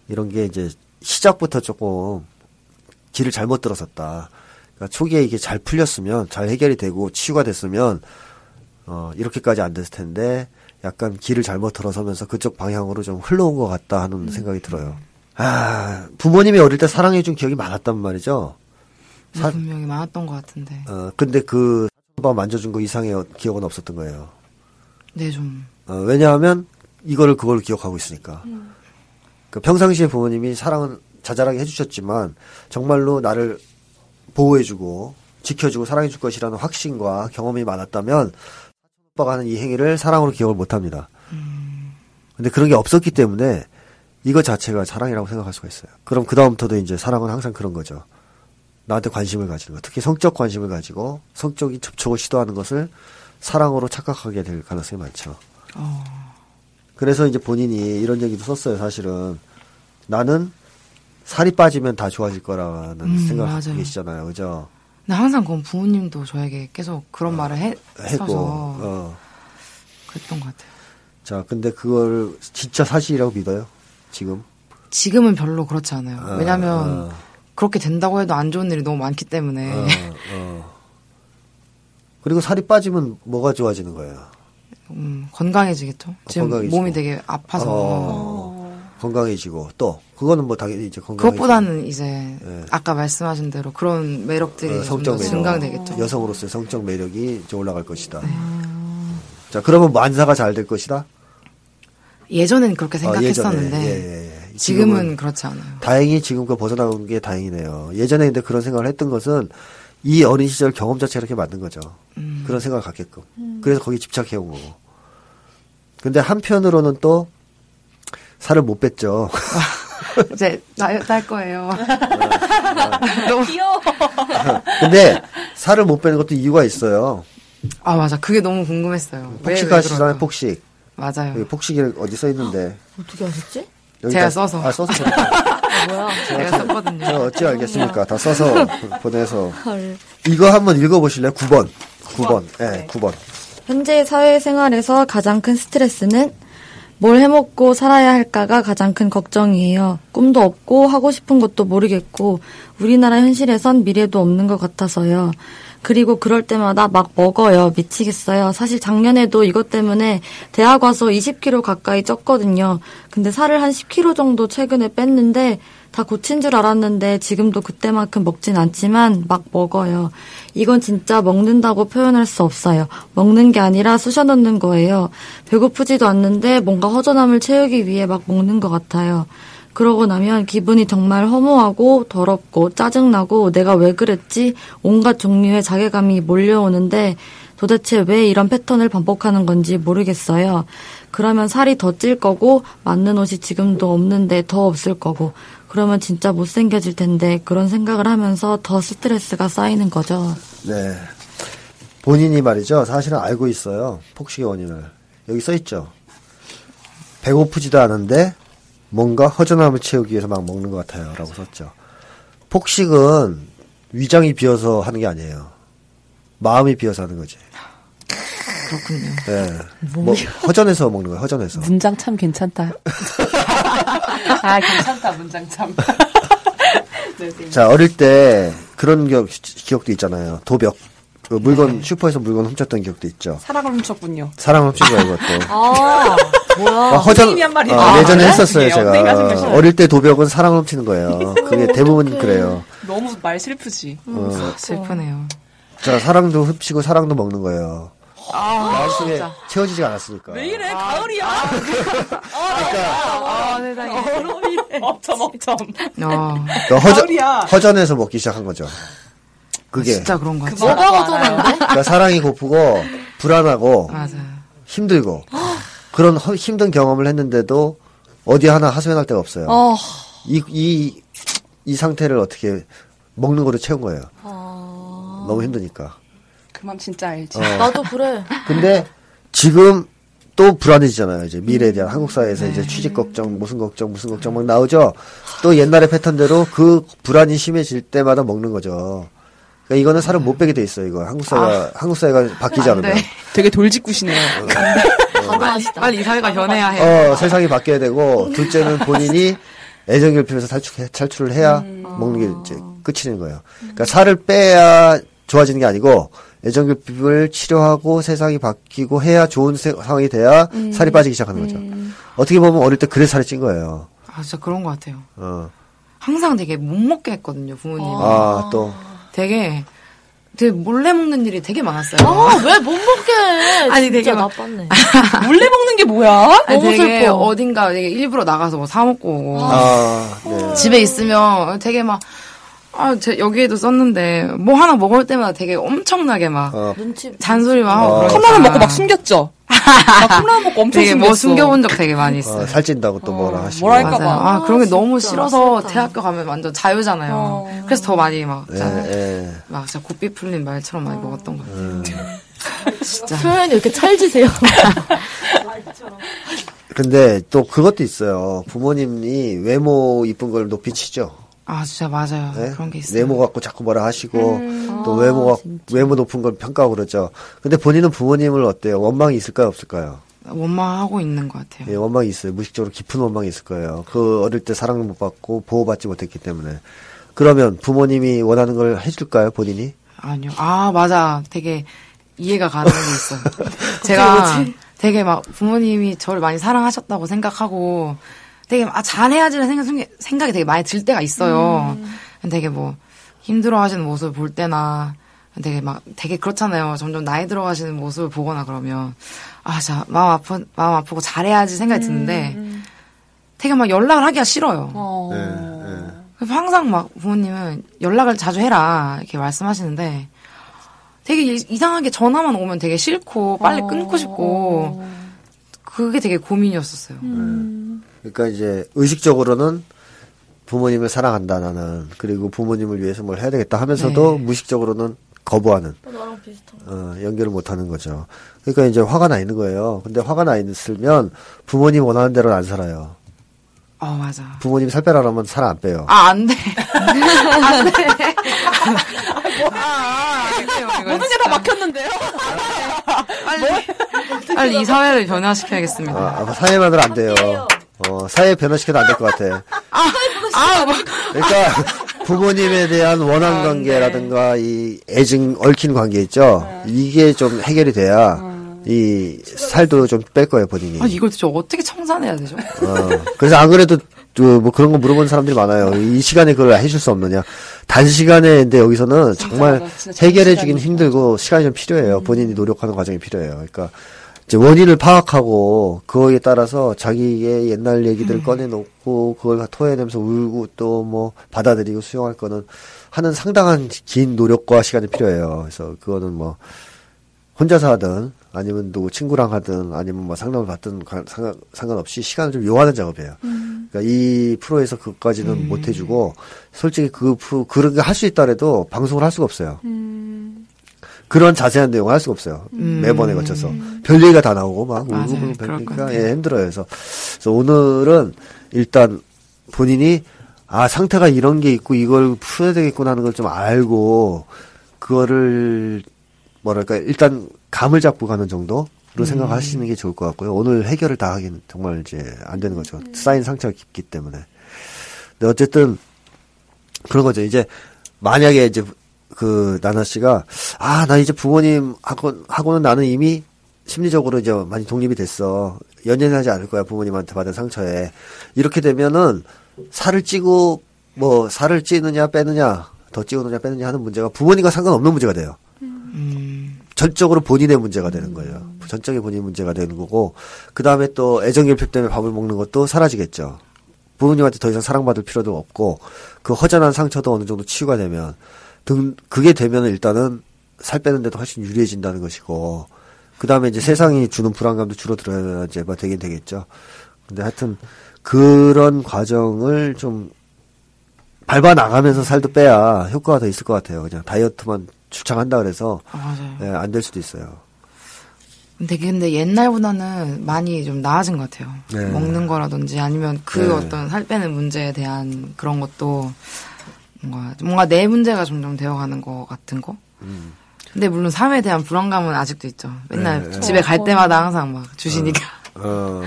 이런 게 이제 시작부터 조금 길을 잘못 들어섰다. 그러니까 초기에 이게 잘 풀렸으면 잘 해결이 되고 치유가 됐으면 어 이렇게까지 안 됐을 텐데 약간 길을 잘못 들어서면서 그쪽 방향으로 좀 흘러온 것 같다 하는 생각이 들어요. 아 부모님이 어릴 때 사랑해준 기억이 많았단 말이죠. 네, 사- 분명히 많았던 것 같은데. 어 근데 그 만져준 거 이상의 기억은 없었던 거예요. 네, 좀. 어, 왜냐하면 이거를 그걸 기억하고 있으니까. 그 평상시에 부모님이 사랑은 자잘하게 해주셨지만 정말로 나를 보호해주고 지켜주고 사랑해줄 것이라는 확신과 경험이 많았다면 오빠가 하는 이 행위를 사랑으로 기억을 못합니다. 근데 그런 게 없었기 때문에 이거 자체가 사랑이라고 생각할 수가 있어요. 그럼 그 다음부터도 이제 사랑은 항상 그런 거죠. 나한테 관심을 가지는 거. 특히 성적 관심을 가지고 성적인 접촉을 시도하는 것을 사랑으로 착각하게 될 가능성이 많죠. 그래서 이제 본인이 이런 얘기도 썼어요. 사실은 나는 살이 빠지면 다 좋아질 거라는 음, 생각을 맞아요. 계시잖아요. 그죠? 근데 항상 그건 부모님도 저에게 계속 그런 말을 해, 했고, 어. 그랬던 것 같아요. 자, 근데 그걸 진짜 사실이라고 믿어요? 지금? 지금은 별로 그렇지 않아요. 어, 왜냐면 어. 그렇게 된다고 해도 안 좋은 일이 너무 많기 때문에 어, 어. 그리고 살이 빠지면 뭐가 좋아지는 거예요? 음, 건강해지겠죠. 지금 건강해지고. 몸이 되게 아파서 어, 건강해지고 또 그거는 뭐 당연히 이제 건강 그것보다는 이제 예. 아까 말씀하신 대로 그런 매력들이 어, 성적 매력 증강되겠죠. 여성으로서의 성적 매력이 좀 올라갈 것이다. 네. 자 그러면 만사가 잘 될 것이다. 예전엔 그렇게 어, 생각했었는데 예전에. 예, 예, 예. 지금은 그렇지 않아요. 다행히 지금 그 벗어나온 게 다행이네요. 예전에 근데 그런 생각을 했던 것은 이 어린 시절 경험 자체가 이렇게 만든 거죠. 음. 그런 생각을 갖게끔. 그래서 거기 집착해 온 거고. 근데 한편으로는 또 살을 못 뺐죠. 이제 할 거예요. 귀여워. 근데 살을 못 빼는 것도 이유가 있어요. 아 맞아, 그게 너무 궁금했어요. 폭식하시잖아요? 폭식. 맞아요. 여기 폭식이 어디 써 있는데. 어떻게 아셨지? 여기다- 제가 써서. 아, 써서. 뭐야? 제가 썼거든요. 제가 어찌 알겠습니까? 다 써서 보내서. 헐. 이거 한번 읽어보실래요? 9번. 9번. 예, 네, 9번. 현재 사회생활에서 가장 큰 스트레스는 뭘 해먹고 살아야 할까가 가장 큰 걱정이에요. 꿈도 없고 하고 싶은 것도 모르겠고 우리나라 현실에선 미래도 없는 것 같아서요. 그리고 그럴 때마다 막 먹어요. 미치겠어요. 사실 작년에도 이것 때문에 대학 와서 20kg 가까이 쪘거든요. 근데 살을 한 10kg 정도 최근에 뺐는데 다 고친 줄 알았는데 지금도 그때만큼 먹진 않지만 막 먹어요. 이건 진짜 먹는다고 표현할 수 없어요. 먹는 게 아니라 쑤셔 넣는 거예요. 배고프지도 않는데 뭔가 허전함을 채우기 위해 막 먹는 것 같아요. 그러고 나면 기분이 정말 허무하고 더럽고 짜증나고 내가 왜 그랬지? 온갖 종류의 자괴감이 몰려오는데 도대체 왜 이런 패턴을 반복하는 건지 모르겠어요. 그러면 살이 더 찔 거고 맞는 옷이 지금도 없는데 더 없을 거고 그러면 진짜 못생겨질 텐데 그런 생각을 하면서 더 스트레스가 쌓이는 거죠. 네. 본인이 말이죠. 사실은 알고 있어요. 폭식의 원인을. 여기 써 있죠. 배고프지도 않은데 뭔가 허전함을 채우기 위해서 막 먹는 것 같아요. 라고 썼죠. 폭식은 위장이 비어서 하는 게 아니에요. 마음이 비어서 하는 거지. 그렇군요. 네. 뭐, 허전해서 먹는 거예요. 허전해서. 문장 참 괜찮다. 아, 괜찮다, 문장 참. 네, 네. 자, 어릴 때 그런 기억, 기억도 있잖아요. 도벽. 그 물건, 슈퍼에서 물건 훔쳤던 기억도 있죠. 사랑을 훔쳤군요. 사랑 훔친 거야, 이것도. 아, 뭐야. 아, 허전. 어, 아, 예전에 그래요? 했었어요, 네, 제가. 어릴 때 도벽은 사랑을 훔치는 거예요. 그게 대부분 그래요. 너무 말 슬프지. 어. 슬프네요. 자, 사랑도 훔치고 사랑도 먹는 거예요. 아, 마음속에 채워지지가 않았으니까. 왜 이래, 가을이야. 아, 세상에. 업점, 업점. 어, 그 허전, 가을이야. 허전해서 먹기 시작한 거죠. 그게. 진짜 그런 것 같아요. 그만. 뭐가 허전한데? 그러니까 사랑이 고프고, 불안하고, 맞아요. 힘들고, 그런 허- 힘든 경험을 했는데도, 어디 하나 하소연할 데가 없어요. 어, 이, 이, 이 상태를 어떻게 먹는 거로 채운 거예요. 어. 너무 힘드니까. 그 맘 진짜 알지. 어. 나도 그래. 근데 지금 또 불안해지잖아요. 이제 미래에 대한 한국 사회에서 이제 취직 걱정, 무슨 걱정, 무슨 걱정 막 나오죠. 또 옛날의 패턴대로 그 불안이 심해질 때마다 먹는 거죠. 그러니까 이거는 살을 못 빼게 돼 있어요. 이거 한국 사회가 한국 사회가 바뀌지. 않으면 되게 돌직구시네요. 가능하시다. 빨리 이 사회가 변해야 해. 어 세상이 바뀌어야 되고 둘째는 본인이 애정 결핍에서 탈출 탈출을 해야 먹는 게 이제 끝이 되는 거예요. 그러니까 살을 빼야 좋아지는 게 아니고 애정 결핍을 치료하고 세상이 바뀌고 해야 좋은 세- 상황이 돼야 살이 빠지기 시작하는 거죠. 어떻게 보면 어릴 때 그래서 살이 찐 거예요. 아, 진짜 그런 것 같아요. 어. 항상 되게 못 먹게 했거든요, 부모님이. 아, 또. 되게, 되게 몰래 먹는 일이 되게 많았어요. 아, 왜 못 먹게 해? 아니, 되게 막- 나빴네. 몰래 먹는 게 뭐야? 아니, 너무 되게 슬퍼. 어딘가 되게 일부러 나가서 뭐 사먹고 오고. 아, 네. 집에 있으면 되게 막, 아, 제 여기에도 썼는데, 뭐 하나 먹을 때마다 되게 엄청나게 막, 어, 눈치. 잔소리 막 하고. 어. 컵라면 먹고 막 숨겼죠? 나 콩라면 먹고 엄청 되게 뭐 숨겼어. 숨겨본 적 되게 많이 있어요. 어, 살찐다고 또 뭐라 하시고. 뭐라 할까 맞아요. 봐. 아, 그런 게 아, 너무 싫어서 싫다. 대학교 가면 완전 자유잖아요. 어. 그래서 더 많이 막, 예, 진짜, 예. 막 진짜 고삐 풀린 말처럼 많이 먹었던 것 같아요. 음. 진짜. 표현이 이렇게 찰지세요. 근데 또 그것도 있어요. 부모님이 외모 이쁜 걸 높이 치죠. 아, 진짜 맞아요. 네? 그런 게 있어요. 외모 갖고 자꾸 뭐라 하시고 음. 또 아, 외모가 진짜. 외모 높은 걸 평가하고 그러죠. 근데 본인은 부모님을 어때요? 원망이 있을까요, 없을까요? 원망하고 있는 것 같아요. 예, 원망이 있어요. 무의식적으로 깊은 원망이 있을 거예요. 그 어릴 때 사랑을 못 받고 보호받지 못했기 때문에. 그러면 부모님이 원하는 걸 해줄까요, 본인이? 아니요. 아, 맞아. 되게 이해가 가는 게 있어요. 제가 되게 막 부모님이 저를 많이 사랑하셨다고 생각하고 되게 아, 잘해야지라는 생각, 생각- 생각이 되게 많이 들 때가 있어요. 되게 뭐 힘들어 하시는 모습을 볼 때나 되게 막 되게 그렇잖아요. 점점 나이 들어가시는 모습을 보거나 그러면 아, 자, 마음 아프, 마음 아프고 잘해야지 생각이 드는데 되게 막 연락을 하기가 싫어요. 어. 예, 그래서 항상 막 부모님은 연락을 자주 해라 이렇게 말씀하시는데 되게 이- 이상하게 전화만 오면 되게 싫고 빨리 끊고 싶고 그게 되게 고민이었었어요. 그러니까 이제 의식적으로는 부모님을 사랑한다 나는 그리고 부모님을 위해서 뭘 해야 되겠다 하면서도 네. 무의식적으로는 거부하는 나랑 비슷한. 어, 연결을 못하는 거죠. 그러니까 이제 화가 나 있는 거예요. 근데 화가 나 있으면 부모님 원하는 대로 안 살아요. 어 맞아. 부모님이 살 빼라면 살 안 빼요. 아안 돼. 안 돼. 아, 안 돼요. 이거 모든 게 다 막혔는데요? 빨리 이 사회를 변화시켜야겠습니다. 아, 아, 사회만으로 안 돼요. 어, 사회 변화시켜도 안 될 것 같아. 아, 뭐, 그러니까 부모님에 대한 원한 관계라든가 이 애증 얽힌 관계 있죠. 이게 좀 해결이 돼야 이 살도 좀 뺄 거예요 본인이. 아 이걸 진짜 어떻게 청산해야 되죠? 어, 그래서 안 그래도 그뭐 그런 거 물어보는 사람들이 많아요. 이 시간에 그걸 해줄 수 없느냐. 단시간에 근데 여기서는 정말 해결해주긴. 힘들고 시간이 좀 필요해요. 본인이 노력하는 과정이 필요해요. 그러니까 이제 원인을 파악하고 그거에 따라서 자기의 옛날 얘기들을 꺼내놓고 그걸 토해내면서 울고 또 뭐 받아들이고 수용할 거는 하는 상당한 긴 노력과 시간이 필요해요. 그래서 그거는 뭐 혼자서 하든 아니면 누구 친구랑 하든 아니면 뭐 상담을 받든 관- 상관, 상관없이 시간을 좀 요하는 작업이에요. 그러니까 이 프로에서 그것까지는 못 해주고 솔직히 그 프로 그런 게 할 수 있다래도 방송을 할 수가 없어요. 그런 자세한 내용을 할 수가 없어요. 매번에 거쳐서 별 얘기가 다 나오고 막 울고 맞아요. 그러니까. 예, 힘들어요. 그래서, 그래서 오늘은 일단 본인이 아 상태가 이런 게 있고 이걸 풀어야 되겠구나 하는 걸 좀 알고 그거를 뭐랄까 일단 감을 잡고 가는 정도로 생각하시는 게 좋을 것 같고요. 오늘 해결을 다 하긴 정말 이제 안 되는 거죠. 쌓인 상처가 깊기 때문에. 근데 어쨌든 그런 거죠. 이제 만약에 이제 그 나나 씨가 아 나 이제 부모님 하고 하고는 나는 이미 심리적으로 이제 많이 독립이 됐어. 연연하지 않을 거야 부모님한테 받은 상처에 이렇게 되면은 살을 찌고 뭐 살을 찌느냐 빼느냐 더 찌우느냐 빼느냐 하는 문제가 부모님과 상관없는 문제가 돼요. 전적으로 본인의 문제가 되는 거예요. 전적인 본인 문제가 되는 거고 그 다음에 또 애정결핍 때문에 밥을 먹는 것도 사라지겠죠. 부모님한테 더 이상 사랑받을 필요도 없고 그 허전한 상처도 어느 정도 치유가 되면 등 그게 되면 일단은 살 빼는데도 훨씬 유리해진다는 것이고 그 다음에 이제 세상이 주는 불안감도 줄어들어야 이제 뭐 되긴 되겠죠. 근데 하여튼 그런 과정을 좀 밟아 나가면서 살도 빼야 효과가 더 있을 것 같아요. 그냥 다이어트만 추창한다 그래서 아. 예, 안될 수도 있어요. 근데 근데 옛날보다는 많이 좀 나아진 것 같아요. 네. 먹는 거라든지 아니면 그 네. 어떤 살 빼는 문제에 대한 그런 것도 뭔가 뭔가 내 문제가 점점 되어가는 것 같은 거. 근데 물론 삶에 대한 불안감은 아직도 있죠. 맨날 음. 네. 집에 갈 때마다 항상 막 주시니까. 어.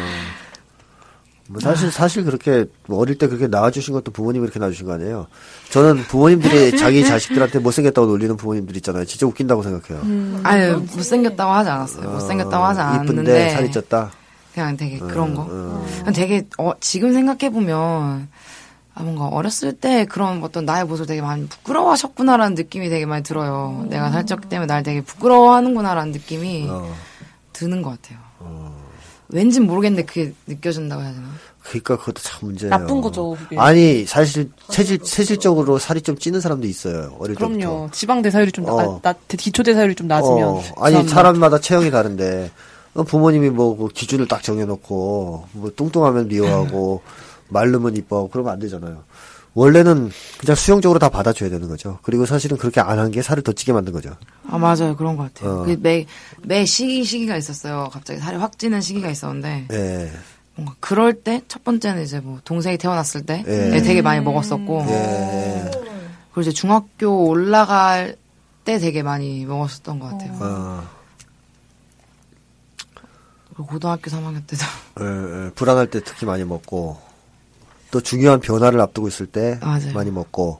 뭐 사실 사실 그렇게 뭐 어릴 때 그렇게 낳아주신 것도 부모님이 그렇게 낳아주신 거 아니에요. 저는 부모님들이 자기 자식들한테 못생겼다고 놀리는 부모님들 있잖아요. 진짜 웃긴다고 생각해요. 아유 못생겼다고 하지 않았어요. 못생겼다고 하지 어, 이쁜데 않았는데 살이 쪘다. 그냥 되게 그런 거. 어. 그냥 되게 어, 지금 생각해 보면 아 뭔가 어렸을 때 그런 어떤 나의 모습을 되게 많이 부끄러워하셨구나라는 느낌이 되게 많이 들어요. 내가 살쪘기 때문에 날 되게 부끄러워하는구나라는 느낌이 어. 드는 것 같아요. 왠진 모르겠는데 그게 느껴진다고 해야 되나? 그러니까 그것도 참 문제예요. 나쁜 거죠, 그게. 아니 사실 체질 체질적으로 살이 좀 찌는 사람도 있어요. 어릴 그럼요. 때부터. 지방 대사율이 좀 나, 어. 나- 기초 대사율이 좀 낮으면. 어, 아니 사람마다 체형이 다른데 어, 부모님이 뭐, 그 기준을 딱 정해놓고, 뭐, 뚱뚱하면 미워하고, 마르면 이뻐하고, 그러면 안 되잖아요. 원래는 그냥 수용적으로 다 받아줘야 되는 거죠. 그리고 사실은 그렇게 안 한 게 살을 더 찌게 만든 거죠. 아 맞아요 그런 것 같아요. 어. 그 매, 매 시기 시기가 있었어요. 갑자기 살이 확 찌는 시기가 있었는데 예. 뭔가 그럴 때 첫 번째는 이제 뭐 동생이 태어났을 때 예. 되게 많이 먹었었고 예. 그리고 이제 중학교 올라갈 때 되게 많이 먹었었던 것 같아요. 어, 그리고 고등학교 3학년 때도 예, 예. 불안할 때 특히 많이 먹고, 또 중요한 변화를 앞두고 있을 때 맞아요. 많이 먹고,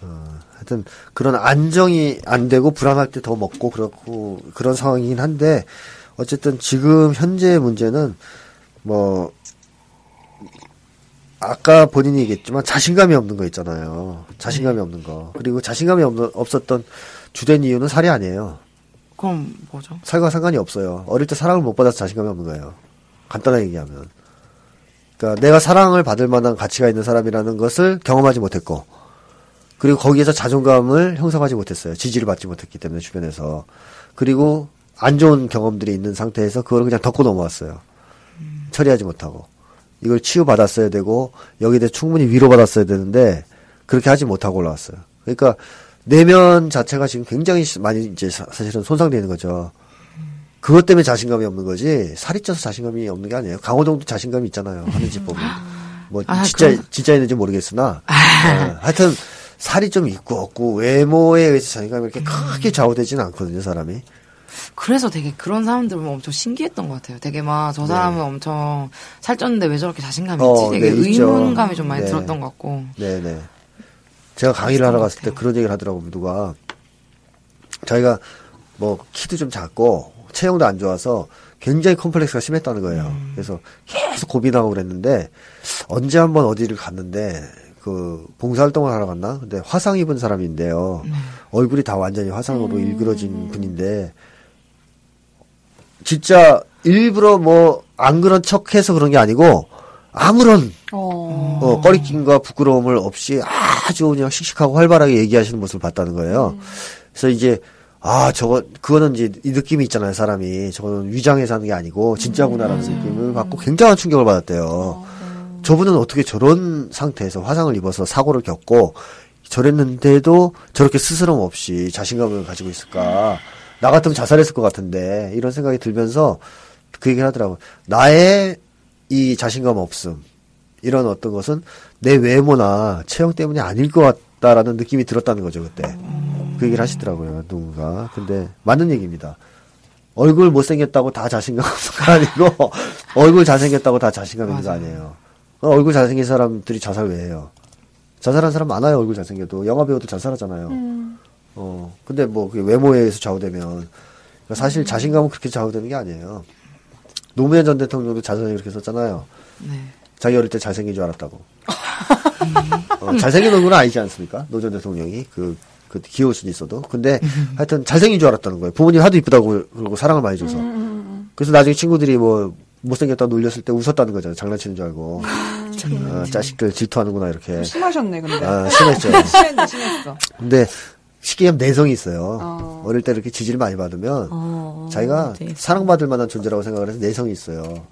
어, 하여튼 그런 안정이 안 되고 불안할 때 더 먹고 그렇고 그런 상황이긴 한데 어쨌든 지금 현재의 문제는 뭐 아까 본인이 얘기했지만 자신감이 없는 거 있잖아요. 자신감이 없는 거. 그리고 자신감이 없, 없었던 주된 이유는 살이 아니에요. 그럼 뭐죠? 살과 상관이 없어요. 어릴 때 사랑을 못 받아서 자신감이 없는 거예요. 간단하게 얘기하면. 그러니까 내가 사랑을 받을 만한 가치가 있는 사람이라는 것을 경험하지 못했고, 그리고 거기에서 자존감을 형성하지 못했어요. 지지를 받지 못했기 때문에 주변에서. 그리고 안 좋은 경험들이 있는 상태에서 그걸 그냥 덮고 넘어왔어요. 처리하지 못하고. 이걸 치유받았어야 되고, 여기에 대해 충분히 위로받았어야 되는데, 그렇게 하지 못하고 올라왔어요. 그러니까, 내면 자체가 지금 굉장히 시- 많이 이제 사- 사실은 손상되는 거죠. 그것 때문에 자신감이 없는 거지, 살이 쪄서 자신감이 없는 게 아니에요. 강호동도 자신감이 있잖아요. 하는 집 보면. 뭐, 아, 진짜, 그럼- 진짜 있는지 모르겠으나, 어, 하여튼, 살이 좀 있고 없고, 외모에 의해서 자신감이 이렇게 크게 좌우되지는 않거든요, 사람이. 그래서 되게 그런 사람들 보면 엄청 신기했던 것 같아요. 되게 막 저 사람은 엄청 살쪘는데 왜 저렇게 자신감이 네. 어, 있지? 되게 네. 의문감이 좀 많이 네. 들었던 것 같고. 네네. 제가 강의를 하러 갔을 때 그런 얘기를 하더라고요, 누가. 자기가 뭐 키도 좀 작고 체형도 안 좋아서 굉장히 컴플렉스가 심했다는 거예요. 그래서 계속 고민하고 그랬는데 언제 한번 어디를 갔는데 그 봉사활동을 하러 갔나? 근데 화상 입은 사람인데요. 얼굴이 다 완전히 화상으로 일그러진 분인데 진짜 일부러 뭐 안 그런 척해서 그런 게 아니고 아무런 어. 어, 꺼리낌과 부끄러움을 없이 아주 그냥 씩씩하고 활발하게 얘기하시는 모습을 봤다는 거예요. 그래서 이제, 아, 저거, 그거는 이제 이 느낌이 있잖아요, 사람이. 저거는 위장해서 하는 게 아니고, 진짜구나라는 느낌을 받고 굉장한 충격을 받았대요. 저분은 어떻게 저런 상태에서 화상을 입어서 사고를 겪고, 저랬는데도 저렇게 스스럼 없이 자신감을 가지고 있을까. 나 같으면 자살했을 것 같은데, 이런 생각이 들면서 그 얘기를 하더라고요. 나의 이 자신감 없음, 이런 어떤 것은 내 외모나 체형 때문이 아닐 것 같다라는 느낌이 들었다는 거죠, 그때. 그 얘기를 하시더라고요, 누군가. 근데 맞는 얘기입니다. 얼굴 못생겼다고 다 자신감 없는 거 아니고, 얼굴 잘생겼다고 다 자신감 있는 거 아니에요. 어, 얼굴 잘생긴 사람들이 자살 왜 해요? 자살한 사람 많아요, 얼굴 잘생겨도. 영화 배우도 자살하잖아요. 어, 근데 뭐, 그게 외모에 의해서 좌우되면. 그러니까 사실 자신감은 그렇게 좌우되는 게 아니에요. 노무현 전 대통령도 자살을 그렇게 썼잖아요. 네. 자기 어릴 때 잘생긴 줄 알았다고. 어, 잘생긴 얼굴은 아니지 않습니까? 노 전 대통령이 그, 그 귀여울 수는 있어도. 근데 하여튼 잘생긴 줄 알았다는 거예요. 부모님 하도 이쁘다고 그러고 사랑을 많이 줘서. 그래서 나중에 친구들이 뭐 못생겼다 놀렸을 때 웃었다는 거잖아요. 장난치는 줄 알고. 어, 자식들 질투하는구나 이렇게. 심하셨네, 근데. 아, 심했죠. 심했네, 심했어. 근데 쉽게 하면 내성이 있어요. 어. 어. 릴 때 이렇게 지지를 많이 받으면 어, 자기가 되게 사랑받을 만한 존재라고 생각을 해서 내성이 있어요.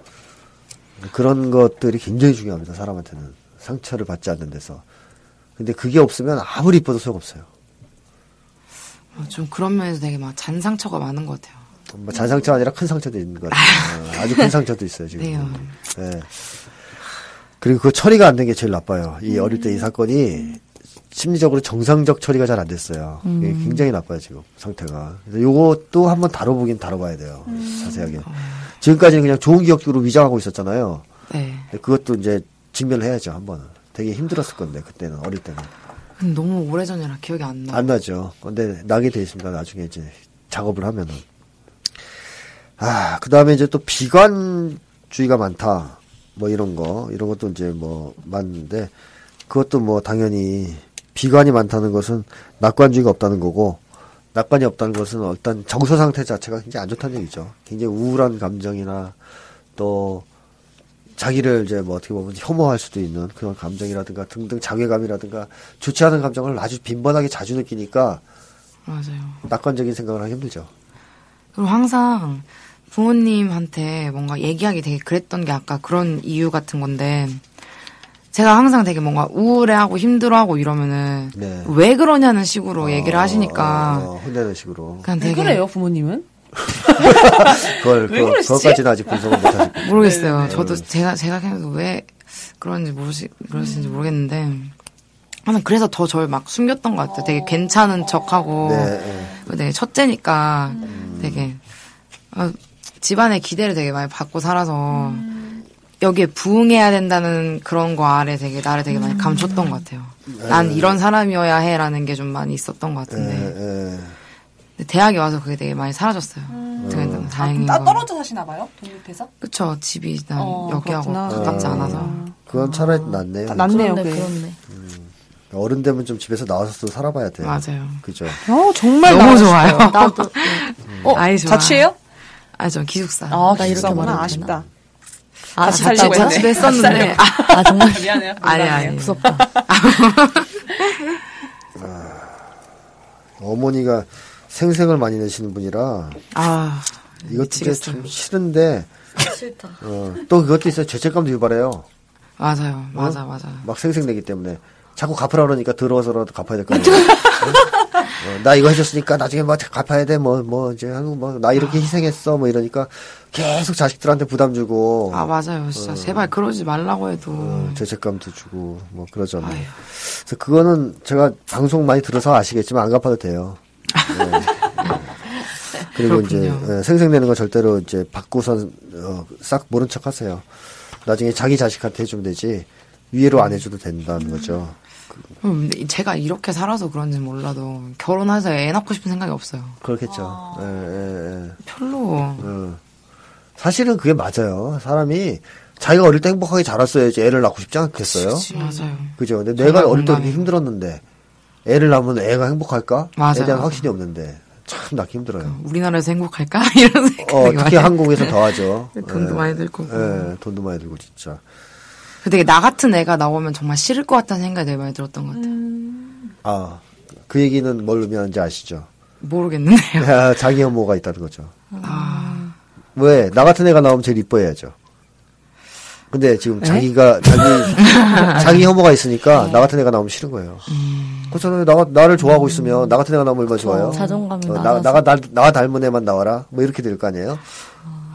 그런 것들이 굉장히 중요합니다. 사람한테는 상처를 받지 않는 데서. 근데 그게 없으면 아무리 이뻐도 소용없어요. 어, 좀 그런 면에서 되게 막 잔상처가 많은 것 같아요. 뭐 잔상처가 아니라 큰 상처도 있는 것 같아요. 어, 아주 큰 상처도 있어요 지금. 네요. 예. 그리고 그 처리가 안 된 게 제일 나빠요. 이 어릴 때 이 사건이 심리적으로 정상적 처리가 잘 안 됐어요. 이게 굉장히 나빠요 지금 상태가. 그래서 요것도 한번 다뤄보긴 다뤄봐야 돼요. 자세하게. 지금까지는 그냥 좋은 기억으로 위장하고 있었잖아요. 네. 그것도 이제 직면을 해야죠 한 번은. 되게 힘들었을 건데 그때는 어릴 때는 너무 오래전이라 기억이 안 나. 안 나죠. 근데 나게 돼 있습니다. 나중에 이제 작업을 하면은. 아, 그 다음에 이제 또 비관주의가 많다. 뭐 이런 거, 이런 것도 이제 뭐 많은데, 그것도 뭐 당연히 비관이 많다는 것은 낙관주의가 없다는 거고, 낙관이 없다는 것은 일단 정서 상태 자체가 굉장히 안 좋다는 얘기죠. 굉장히 우울한 감정이나 또 자기를 이제 뭐 어떻게 보면 혐오할 수도 있는 그런 감정이라든가 등등 자괴감이라든가 좋지 않은 감정을 아주 빈번하게 자주 느끼니까 맞아요. 낙관적인 생각을 하기 힘들죠. 그리고 항상 부모님한테 뭔가 얘기하기 되게 그랬던 게 아까 그런 이유 같은 건데 제가 항상 되게 뭔가 우울해하고 힘들어하고 이러면은 네. 왜 그러냐는 식으로 얘기를 하시니까 어, 혼내는 식으로. 그냥 왜 되게 그래요, 부모님은? 그걸, 그러시지? 그것까지는 아직 분석을 못하실 거예요. 모르겠어요. 저도 제가 제가 생각해도 왜 그런지 모르시 그러시는지 모르겠는데 저는 그래서 더 저를 막 숨겼던 것 같아요. 되게 괜찮은 척하고 네, 네. 되게 첫째니까 되게 어, 집안의 기대를 되게 많이 받고 살아서 여기에 부응해야 된다는 그런 거 아래 되게 나를 되게 많이 감췄던 것 같아요. 난 이런 사람이어야 해라는 게 좀 많이 있었던 것 같은데 예, 예. 대학에 와서 그게 되게 많이 사라졌어요. 되게 다행인 따 거. 떨어져 사시나 봐요? 독립해서? 그쵸 집이 난 어, 여기하고 그렇구나. 가깝지 어. 않아서 그건 차라리 낫네요. 다 낫네요, 그렇네. 그렇네. 어른 되면 좀 집에서 나와서 또 살아봐야 돼요. 맞아요. 그죠. 어, 정말 너무 좋아요. 나도 어, 아이, 좋아. 자취해요? 아, 전 기숙사. 아, 나 이렇게. 말해도 아쉽다. 아, 같이 살려고? 했네. 자취도 했었는데. 아, 아 정말 미안해요. 아니. 아니. 무섭다. 어머니가 생색을 많이 내시는 분이라 아, 이것도 이제. 좀 싫은데 싫다. 어, 또 그것도 있어요. 죄책감도 유발해요. 맞아요. 맞아, 맞아. 막 생색 내기 때문에 자꾸 갚으라 그러니까 들어와서라도 갚아야 될 거 아니에요. 어? 어, 나 이거 해줬으니까 나중에 뭐 갚아야 돼. 뭐, 뭐, 이제, 한국 뭐, 나 이렇게 희생했어. 뭐 이러니까 계속 자식들한테 부담 주고, 아, 맞아요. 진짜. 제발 그러지 말라고 해도. 어, 죄책감도 주고, 뭐 그러잖아요. 그래서 그거는 제가 방송 많이 들어서 아시겠지만 안 갚아도 돼요. 네. 네. 그리고 이제 그렇군요. 예, 생색내는 거 절대로 이제 받고선 어, 싹 모른 척 하세요. 나중에 자기 자식한테 해주면 되지 위로 안 해줘도 된다는 거죠. 음, 근데 제가 이렇게 살아서 그런지 몰라도 결혼해서 애 낳고 싶은 생각이 없어요. 그렇겠죠. 예, 예, 예. 별로. 어. 사실은 그게 맞아요. 사람이 자기가 어릴 때 행복하게 자랐어야지 애를 낳고 싶지 않겠어요? 맞아요. 그죠? 근데 내가 어릴 때 힘들었는데 애를 낳으면 애가 행복할까? 맞아요. 에 대한 확신이 없는데 참 낳기 힘들어요. 우리나라에서 행복할까? 이런 생각이 어, 특히 많이 한국에서 더하죠. 돈도 예. 많이 들 거고. 예, 돈도 많이 들고 진짜. 되게 나 같은 애가 나오면 정말 싫을 것 같다는 생각이 되게 많이 들었던 것 같아요. 아, 그 얘기는 뭘 의미하는지 아시죠? 모르겠는데요. 야, 자기 혐오가 있다는 거죠. 아, 왜? 나 같은 애가 나오면 제일 이뻐해야죠. 근데 지금 네? 자기가, 자기, 자기 혐오가 있으니까 나 같은 애가 나오면 싫은 거예요. 음. 그렇잖아요. 나, 나를 좋아하고 있으면 나 같은 애가 나오면 얼마나 좋아요. 자존감이 어, 나. 나가, 나, 나 닮은 애만 나와라. 뭐 이렇게 될 거 아니에요?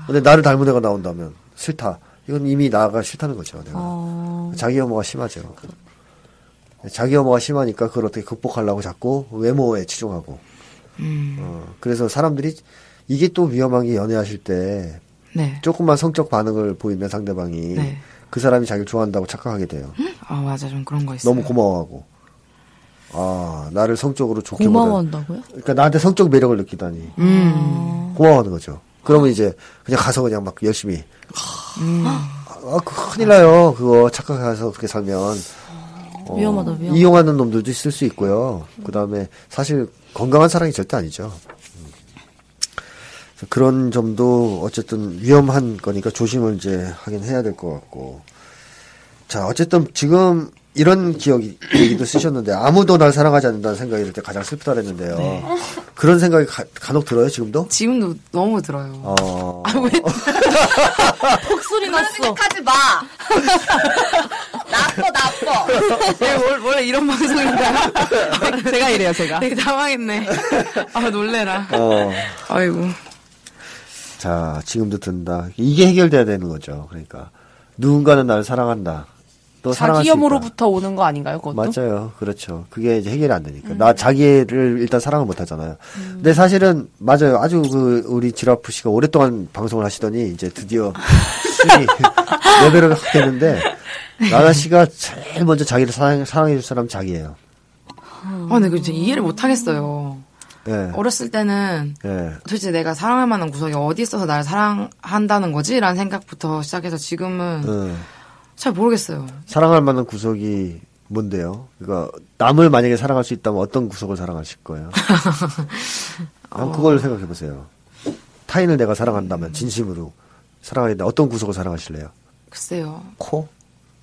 근데 나를 닮은 애가 나온다면 싫다. 이건 이미 나가 싫다는 거죠. 내가. 어, 자기 혐오가 심하죠. 자기 혐오가 심하니까 그걸 어떻게 극복하려고 자꾸 외모에 치중하고. 음, 어, 그래서 사람들이 이게 또 위험한 게 연애하실 때 네. 조금만 성적 반응을 보이면 상대방이 네. 그 사람이 자기를 좋아한다고 착각하게 돼요. 아, 맞아. 좀 그런 거 있어요. 너무 고마워하고. 아, 나를 성적으로 좋게. 고마워한다고요? 그러니까 나한테 성적 매력을 느끼다니. 음, 고마워하는 거죠. 그러면 이제 그냥 가서 그냥 막 열심히. 음. 아, 그 큰일 나요. 그거 착각해서 그렇게 살면. 어, 위험하다, 위험하다. 이용하는 놈들도 있을 수 있고요. 그 다음에 사실 건강한 사랑이 절대 아니죠. 그런 점도 어쨌든 위험한 거니까 조심을 이제 하긴 해야 될 것 같고. 자, 어쨌든 지금 이런 기억이, 얘기도 쓰셨는데 아무도 날 사랑하지 않는다는 생각이 들 때 가장 슬프다 그랬는데요. 네. 그런 생각이 가, 간혹 들어요, 지금도? 지금도 너무 들어요. 어. 폭소리 났어. 하지 마. 나빠 나빠. 네, 원- 원래 이런 방송인가요? 제가 이래요, 제가. 되게 당황했네. 아, 놀래라. 어. 아이고. 자, 지금도 든다. 이게 해결돼야 되는 거죠. 그러니까 누군가는 나를 사랑한다. 또 사랑할 자기 수 있다. 혐오로부터 오는 거 아닌가요, 그것도? 맞아요. 그렇죠. 그게 이제 해결이 안 되니까. 나 자기를 일단 사랑을 못 하잖아요. 근데 사실은 맞아요. 아주 그 우리 지라프 씨가 오랫동안 방송을 하시더니 이제 드디어 레벨을 확 됐는데 나나 씨가 제일 먼저 자기를 사랑, 사랑해 줄 사람 자기예요. 아, 근데 그 진짜 이해를 못 하겠어요. 예. 어렸을 때는 예. 도대체 내가 사랑할 만한 구석이 어디 있어서 나를 사랑한다는 거지? 라는 생각부터 시작해서 지금은 어. 잘 모르겠어요. 사랑할 만한 구석이 뭔데요? 그러니까 남을 만약에 사랑할 수 있다면 어떤 구석을 사랑하실 거예요? 난 그걸 생각해 보세요. 타인을 내가 사랑한다면 진심으로 사랑하는데 어떤 구석을 사랑하실래요? 글쎄요. 코,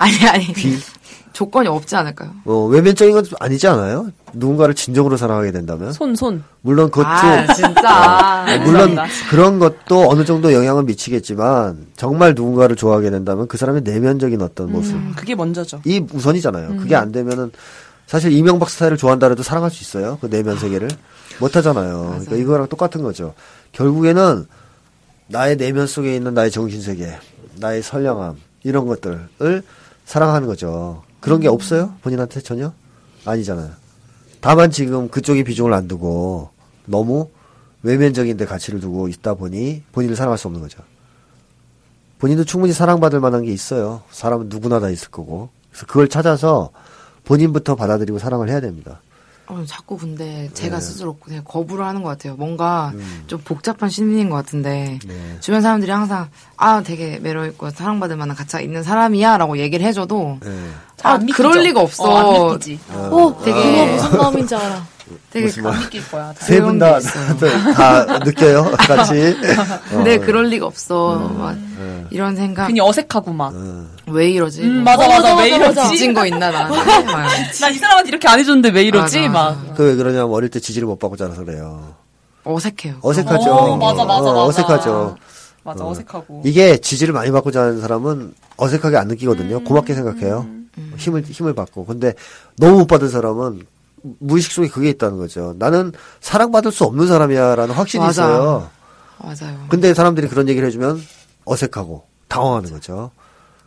아니, 아니. 귀, 조건이 없지 않을까요? 어, 외면적인 건 아니지 않아요? 누군가를 진정으로 사랑하게 된다면? 손, 손. 물론 그것도 아, 진짜. 아, 물론 그런 것도 어느 정도 영향을 미치겠지만 정말 누군가를 좋아하게 된다면 그 사람의 내면적인 어떤 모습 음, 그게 먼저죠. 이 우선이잖아요. 음. 그게 안 되면은 사실 이명박 스타일을 좋아한다 해도 사랑할 수 있어요. 그 내면 세계를 못 하잖아요. 그러니까 이거랑 똑같은 거죠. 결국에는 나의 내면 속에 있는 나의 정신 세계, 나의 선량함 이런 것들을 사랑하는 거죠. 그런 게 없어요? 본인한테 전혀? 아니잖아요. 다만 지금 그쪽에 비중을 안 두고 너무 외면적인 데 가치를 두고 있다 보니 본인을 사랑할 수 없는 거죠. 본인도 충분히 사랑받을 만한 게 있어요. 사람은 누구나 다 있을 거고. 그래서 그걸 찾아서 본인부터 받아들이고 사랑을 해야 됩니다. 어, 자꾸 근데 네. 제가 스스로 그냥 거부를 하는 것 같아요. 뭔가 음. 좀 복잡한 심리인 것 같은데 네. 주변 사람들이 항상 아 되게 매력 있고 사랑받을 만한 가치가 있는 사람이야라고 얘기를 해줘도 네. 아? 그럴 리가 없어. 어, 안 믿기지. 오, 되게- 그거 무슨 마음인지 알아. 되게 안 믿길 거야. 세 분 다, 다 느껴요? 같이? 근데 어. 그럴 리가 없어. 음. 막 네. 이런 생각 괜히 어색하고 막. 왜 이러지? 음, 뭐 맞아, 맞아, 왜 맞아, 맞아. 이러지? 빚진 거 있나 나한테? 막. 난이 사람한테 이렇게 안 해줬는데 왜 이러지? 맞아. 막. 그 왜 그러냐면 어릴 때 지지를 못 받고 자라서 그래요. 어색해요. 어색하죠. 어, 맞아, 맞아, 어, 맞아. 어 색하죠. 맞아, 어. 어색하고. 이게 지지를 많이 받고 자는 사람은 어색하게 안 느끼거든요. 음. 고맙게 생각해요. 힘을, 힘을 받고. 근데 너무 못 받은 사람은 무의식 속에 그게 있다는 거죠. 나는 사랑받을 수 없는 사람이야 라는 확신이 맞아. 있어요. 맞아요. 근데 사람들이 그런 얘기를 해주면 어색하고 당황하는 거죠.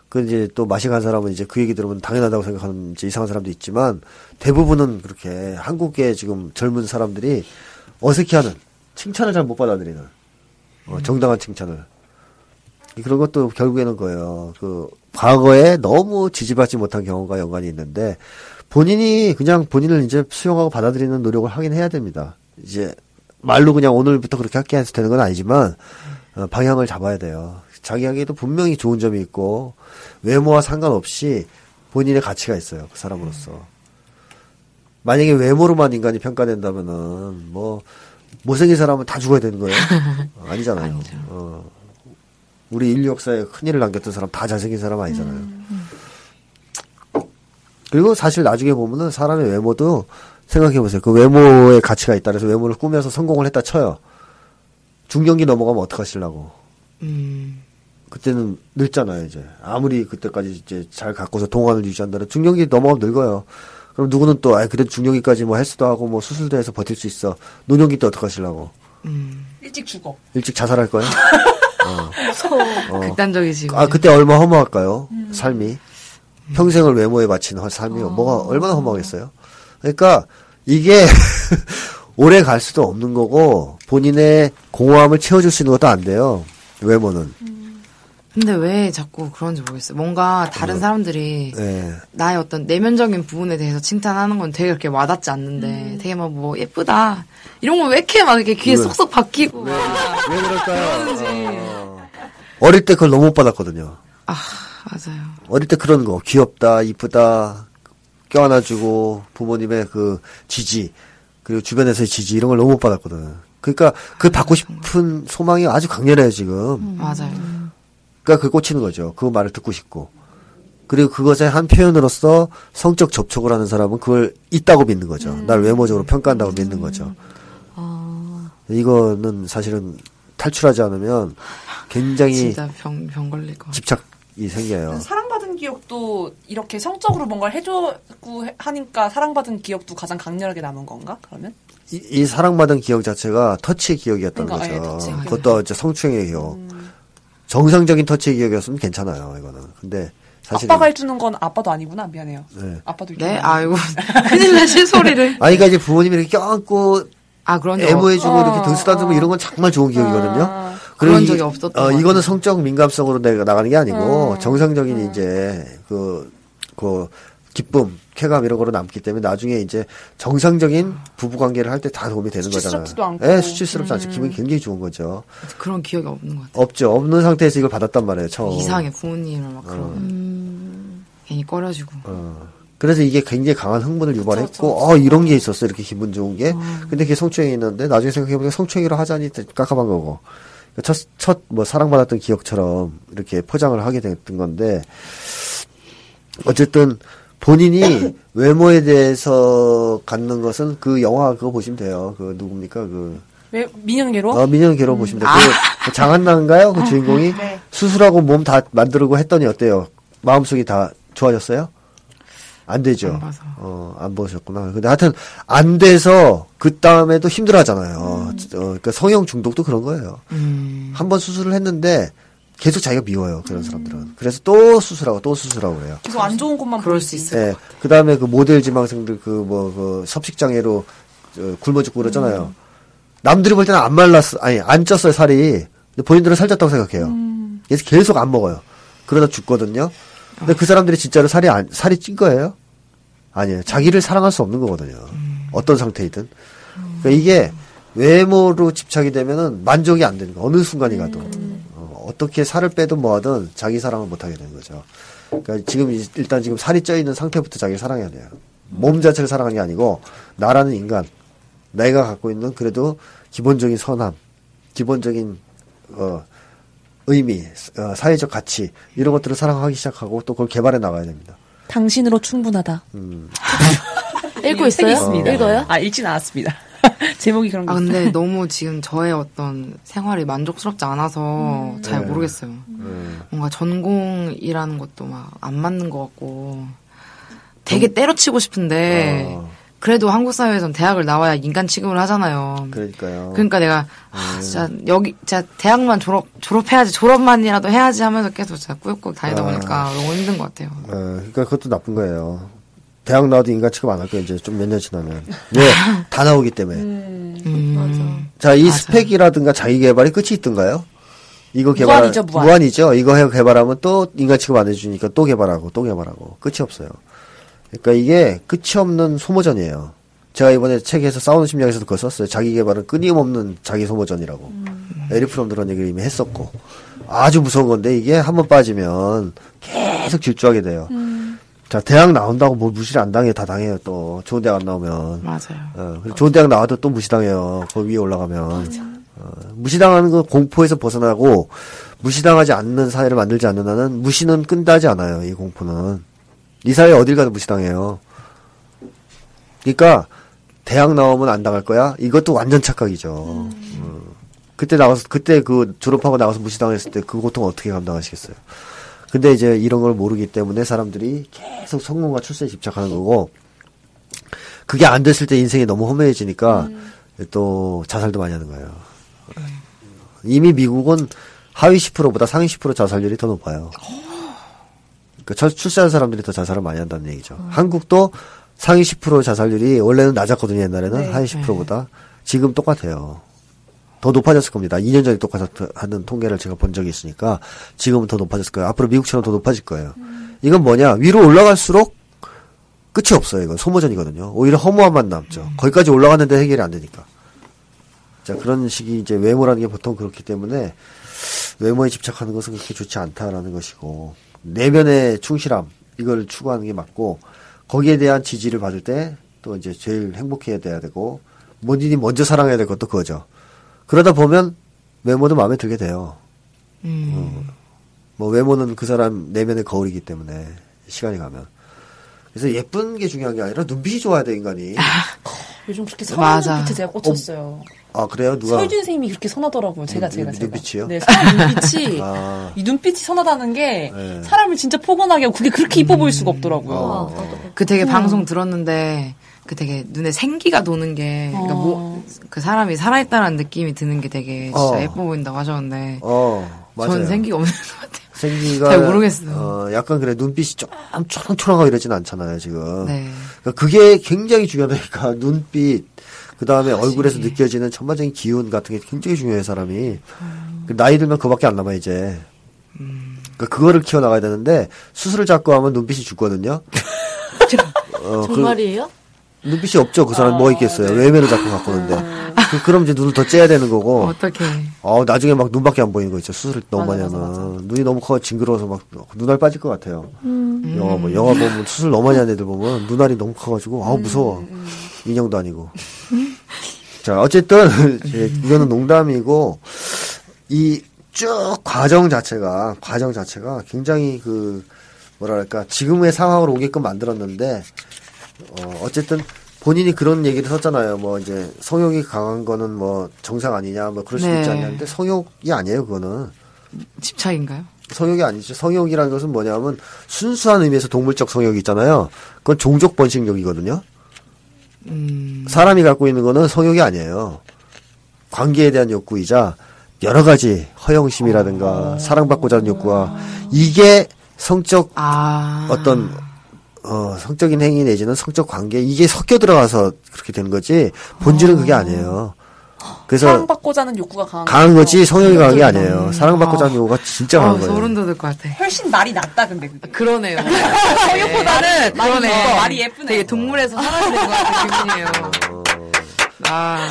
그 이제 또 마시 간 사람은 이제 그 얘기 들으면 당연하다고 생각하는 이제 이상한 사람도 있지만 대부분은 그렇게 한국의 지금 젊은 사람들이 어색해하는 칭찬을 잘 못 받아들이는 어, 정당한 칭찬을 그런 것도 결국에는 거예요. 그 과거에 너무 지지받지 못한 경험과 연관이 있는데 본인이 그냥 본인을 이제 수용하고 받아들이는 노력을 하긴 해야 됩니다. 이제 말로 그냥 오늘부터 그렇게 할게 해서 되는 건 아니지만 어, 방향을 잡아야 돼요. 자기에게도 분명히 좋은 점이 있고 외모와 상관없이 본인의 가치가 있어요. 그 사람으로서. 만약에 외모로만 인간이 평가된다면은 뭐 못생긴 사람은 다 죽어야 되는 거예요? 어, 아니잖아요. 어. 우리 인류 역사에 큰 일을 남겼던 사람 다 잘생긴 사람 아니잖아요. 그리고 사실 나중에 보면은 사람의 외모도 생각해 보세요. 그 외모의 가치가 있다. 그래서 외모를 꾸며서 성공을 했다 쳐요. 중경기 넘어가면 어떡하실라고. 음. 그때는 늙잖아요, 이제. 아무리 그때까지 이제 잘 갖고서 동안을 유지한다면 중경기 넘어가면 늙어요. 그럼 누구는 또, 아, 그래도 중경기까지 뭐 헬스도 하고 뭐 수술도 해서 버틸 수 있어. 노년기 때 어떡하실라고. 일찍 죽어. 일찍 자살할 거예요? 어. 극단적이시고. 아, 그때 얼마 허무할까요? 삶이. 평생을 외모에 허- 삶이 뭐가 얼마나 허무하겠어요? 그러니까 이게 오래 갈 수도 없는 거고 본인의 공허함을 채워줄 수 있는 것도 안 돼요. 외모는. 근데 왜 자꾸 그런지 모르겠어요. 뭔가 다른 사람들이 네. 나의 어떤 내면적인 부분에 대해서 칭찬하는 건 되게 그렇게 와닿지 않는데 음. 되게 막 뭐 예쁘다 이런 거왜 이렇게 막 이렇게 귀에 왜? 쏙쏙 박히고 왜 그럴까요? 어. 어릴 때 그걸 너무 못 받았거든요. 아 맞아요. 어릴 때 그런 거 귀엽다, 이쁘다, 껴안아주고 부모님의 그 지지 그리고 주변에서의 지지 이런 걸 너무 못 받았거든. 그러니까 그 받고 싶은 소망이 아주 강렬해요 지금. 맞아요. 그러니까 그 꽂히는 거죠. 그 말을 듣고 싶고. 그리고 그것의 한 표현으로서 성적 접촉을 하는 사람은 그걸 있다고 믿는 거죠. 날 외모적으로 평가한다고 믿는 거죠. 이거는 사실은 탈출하지 않으면 굉장히 진짜 병, 병 걸릴 거. 집착이 생겨요. 사랑받은 기억도 이렇게 성적으로 뭔가를 해주고 하니까 사랑받은 기억도 가장 강렬하게 남은 건가? 그러면? 이, 이 사랑받은 기억 자체가 터치의 기억이었던 그러니까, 예, 거죠. 터치의 기억. 그것도 이제 성추행의 기억. 정상적인 터치의 기억이었으면 괜찮아요, 이거는. 근데 사실 아빠가 해주는 건 아빠도 아니구나. 미안해요. 네. 아빠도 이렇게. 네, 아이고 큰일 나실 소리를. 아니, 그러니까 이제 부모님이 이렇게 껴안고 아 그런 적 애모해주고 어. 이렇게 등 쓰다듬고 이런 건 정말 좋은 기억이거든요. 아, 그런 적이 이- 없었던 어, 것 이거는. 성적 민감성으로 내가 나가는 게 아니고 음. 정상적인 이제 그, 그 기쁨, 쾌감 이런 거로 남기 때문에 나중에 이제 정상적인 부부 관계를 할 때 다 도움이 되는 거잖아요. 수치스럽지도 않고. 예, 수치스럽지 않죠. 음. 기분이 굉장히 좋은 거죠. 그런 기억이 없는 것 같아요. 없죠. 없는 상태에서 이걸 받았단 말이에요, 처음. 이상해 부모님을 막 그런 음. 괜히 꺼려지고. 어. 그래서 이게 굉장히 강한 흥분을 유발했고, 그쵸, 그쵸. 어, 이런 게 있었어. 이렇게 기분 좋은 게. 근데 그게 성추행이 있는데, 나중에 생각해보니까 성추행이라 하자니 깝깝한 거고. 첫, 첫, 뭐, 사랑받았던 기억처럼 이렇게 포장을 하게 됐던 건데, 어쨌든, 본인이 외모에 대해서 갖는 것은 그 영화 그거 보시면 돼요. 그 누굽니까 그 왜 민영계로? 어, 민영계로 보시면 돼요. 그, 그 장한나인가요? 그 주인공이 수술하고 몸 다 만들고 했더니 어때요? 마음속이 다 좋아졌어요? 안 되죠. 안 봐서. 어, 안 보셨구나. 근데 하여튼 안 돼서 그 다음에도 힘들어 하잖아요. 어, 그러니까 성형 중독도 그런 거예요. 음. 한번 수술을 했는데 계속 자기가 미워요. 그런 사람들은. 그래서 또 수술하고 또 수술하고 그래요. 계속 안 좋은 것만 그럴 보일 수 있어요. 있어요. 예. 그 다음에 그 모델 지망생들 그 뭐 그 섭식 장애로 저 굶어 죽고 그러잖아요. 남들이 볼 때는 안 말랐어, 아니 안 쪘어요 살이. 근데 본인들은 살쪘다고 생각해요. 그래서 계속 안 먹어요. 그러다 죽거든요. 근데 그 사람들이 진짜로 살이 안, 살이 찐 거예요? 아니에요. 자기를 사랑할 수 없는 거거든요. 어떤 상태이든. 그러니까 이게 외모로 집착이 되면은 만족이 안 되는 거. 어느 순간이 가도. 어, 어떻게 살을 빼든 뭐하든 자기 사랑을 못 하게 되는 거죠. 그러니까 지금 이- 일단 지금 살이 쪄 있는 상태부터 자기를 사랑해야 돼요. 몸 자체를 사랑하는 게 아니고 나라는 인간, 내가 갖고 있는 그래도 기본적인 선함, 기본적인 어 의미, 어, 사회적 가치 이런 것들을 사랑하기 시작하고 또 그걸 개발해 나가야 됩니다. 당신으로 충분하다. 읽고 있어요? 있습니다. 읽어요? 아 읽진 않았습니다. 제목이 그런 거. 아. 근데 너무 지금 저의 어떤 생활이 만족스럽지 않아서 잘 네. 모르겠어요. 뭔가 전공이라는 것도 막 안 맞는 것 같고 되게 때려치고 싶은데 어. 그래도 한국 사회에선 대학을 나와야 인간 취급을 하잖아요. 그러니까요. 그러니까 내가 아, 진짜 여기 진짜 대학만 졸업 졸업해야지 졸업만이라도 해야지 하면서 계속 진짜 꾸역꾸역 다니다 아. 보니까 너무 힘든 것 같아요. 어, 그러니까 그것도 나쁜 거예요. 대학 나와도 인간 취급 안 할 거예요. 이제 좀 몇 년 지나면. 왜? 다 나오기 때문에. 음, 자, 이 맞아요. 스펙이라든가 자기 개발이 끝이 있던가요? 이거 개발 무한이죠, 무한. 이죠 이거 해 개발하면 또 인간 취급 안 해주니까 또 개발하고 또 개발하고 끝이 없어요. 그러니까 이게 끝이 없는 소모전이에요. 제가 이번에 책에서 싸우는 심리학에서도 그거 썼어요. 자기 개발은 끊임없는 자기 소모전이라고. 에리프롬도 그런 얘기를 이미 했었고 아주 무서운 건데 이게 한번 빠지면 계속 질주하게 돼요. 자 대학 나온다고 뭐 무시를 안 당해 다 당해요 또 좋은 대학 안 나오면. 맞아요. 어, 좋은 대학 나와도 또 무시당해요. 거기 위에 올라가면. 어, 무시당하는 건 공포에서 벗어나고, 무시당하지 않는 사회를 만들지 않는 한은 무시는 끝나지 않아요, 이 공포는. 이 사회 어딜 가도 무시당해요. 그러니까, 대학 나오면 안 당할 거야? 이것도 완전 착각이죠. 어. 그때 나가서, 그때 그 졸업하고 나가서 무시당했을 때 그 고통 어떻게 감당하시겠어요? 근데 이제 이런 걸 모르기 때문에 사람들이 계속 성공과 출세에 집착하는 거고, 그게 안 됐을 때 인생이 너무 험해지니까 또 자살도 많이 하는 거예요. 이미 미국은 하위 10%보다 상위 10% 자살률이 더 높아요. 그러니까 첫- 출세한 사람들이 더 자살을 많이 한다는 얘기죠. 한국도 상위 10% 자살률이 원래는 낮았거든요. 옛날에는 하위 10%보다 지금 똑같아요. 더 높아졌을 겁니다. 2년 전에 똑같았는 통계를 제가 본 적이 있으니까 지금은 더 높아졌을 거예요. 앞으로 미국처럼 더 높아질 거예요. 이건 뭐냐? 위로 올라갈수록 끝이 없어요. 이건 소모전이거든요. 오히려 허무함만 남죠. 거기까지 올라갔는데 해결이 안 되니까. 자 그런 식이 이제 외모라는 게 보통 그렇기 때문에 외모에 집착하는 것은 그렇게 좋지 않다라는 것이고 내면의 충실함 이걸 추구하는 게 맞고 거기에 대한 지지를 받을 때 또 이제 제일 행복해야 돼야 되고 본인이 먼저 사랑해야 될 것도 그거죠. 그러다 보면 외모도 마음에 들게 돼요. 음. 뭐 외모는 그 사람 내면의 거울이기 때문에 시간이 가면. 그래서 예쁜 게 중요한 게 아니라 눈빛이 좋아야 돼 인간이. 요즘 그렇게 맞아. 선한 눈빛에 제가 꽂혔어요. 아 그래요? 누가? 설준 선생님이 그렇게 선하더라고요. 제가 눈- 제가 눈- 제가. 눈빛이요? 네, 사람 눈빛이 아. 이 눈빛이 선하다는 게 네. 사람을 진짜 포근하게 하고 그게 그렇게 이뻐 보일 수가 없더라고요. 어. 그 되게 방송 들었는데 그 되게 눈에 생기가 도는 게 그러니까 어. 뭐, 그 사람이 살아있다는 느낌이 드는 게 되게 진짜 어. 예뻐 보인다고 하셨는데 어 맞아요. 저는 생기가 없는 것 같아요. 생기가 잘 모르겠어요. 어, 약간 그래 눈빛이 좀 초롱초롱하고 이러진 않잖아요 지금. 네. 그러니까 그게 굉장히 중요하다니까 눈빛 그 다음에 얼굴에서 느껴지는 전반적인 기운 같은 게 굉장히 중요해 사람이. 그 나이 들면 그밖에 안 남아 이제. 그러니까 그거를 키워 나가야 되는데 수술을 자꾸 하면 눈빛이 죽거든요. 어, 그- 정말이에요? 눈빛이 없죠. 그 사람 뭐 있겠어요. 외면을 자꾸 갖고 오는데. 그, 그럼 이제 눈을 더 째야 되는 거고. 어떻게 어, 나중에 막 눈밖에 안 보이는 거 있죠. 수술 너무 맞아, 많이 맞아, 하면. 눈이 너무 커 징그러워서 막 눈알 빠질 것 같아요. 음. 영화 뭐, 영화 보면 수술 너무 많이 하는 애들 보면 눈알이 너무 커가지고, 음, 아우, 무서워. 인형도 아니고. 자, 어쨌든, 이거는 농담이고, 이 쭉 과정 자체가, 과정 자체가 굉장히 그, 뭐랄까 지금의 상황으로 오게끔 만들었는데 어 어쨌든 본인이 그런 얘기를 썼잖아요. 뭐 이제 성욕이 강한 거는 뭐 정상 아니냐, 뭐 그럴 수도 네. 있지 않냐는데 성욕이 아니에요. 그거는 집착인가요? 성욕이 아니죠. 성욕이라는 것은 뭐냐면 순수한 의미에서 동물적 성욕이 있잖아요. 그건 종족 번식욕이거든요. 음, 사람이 갖고 있는 거는 성욕이 아니에요. 관계에 대한 욕구이자 여러 가지 허영심이라든가 사랑받고자 하는 욕구가 이게 성적 아. 어떤 어 성적인 행위 내지는 성적 관계 이게 섞여 들어가서 그렇게 되는 거지 본질은 그게 아니에요. 그래서 사랑받고자 하는 욕구가 강한 강한. 거지 성욕이 강한 게 아니에요. 사랑받고자 하는 욕구가 진짜 아, 강한 거예요. 소름 돋을 것 같아. 훨씬 말이 낫다 근데 그게. 그러네요. 성욕보다는 그러네. 말이 예쁘네. 되게 동물에서 사라지는 것 같은 기분이에요. 아,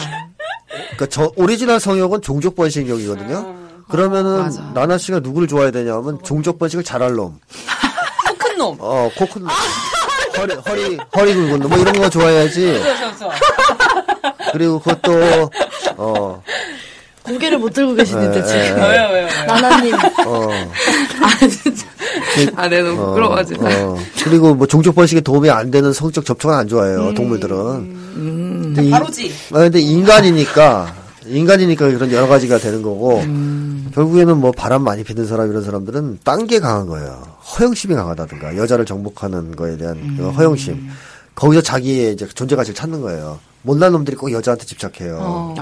그러니까 저 오리지널 성욕은 종족 번식욕이거든요. 그러면은 맞아. 나나 씨가 누구를 좋아해야 되냐면 종족 번식을 잘할 놈. 큰 놈. 어, 코 큰 놈. 허리 허리 허리 굵은 놈. 뭐 이런 거 좋아해야지. 그렇죠. 그리고 그것도 어, 고개를 못 들고 계시는데 예, 지금 예, 예. 왜요 왜요 왜요. 나나님 어, 아, 내 너무 어, 부끄러워가지고. 어. 그리고 뭐 종족 번식에 도움이 안 되는 성적 접촉은 안 좋아해요. 동물들은. 근데 이- 바로지. 아, 근데 인간이니까, 인간이니까 그런 여러 가지가 되는 거고, 결국에는 뭐 바람 많이 피는 사람, 이런 사람들은 딴 게 강한 거예요. 허영심이 강하다든가, 여자를 정복하는 거에 대한 그 허영심. 거기서 자기의 이제 존재 가치를 찾는 거예요. 못난 놈들이 꼭 여자한테 집착해요.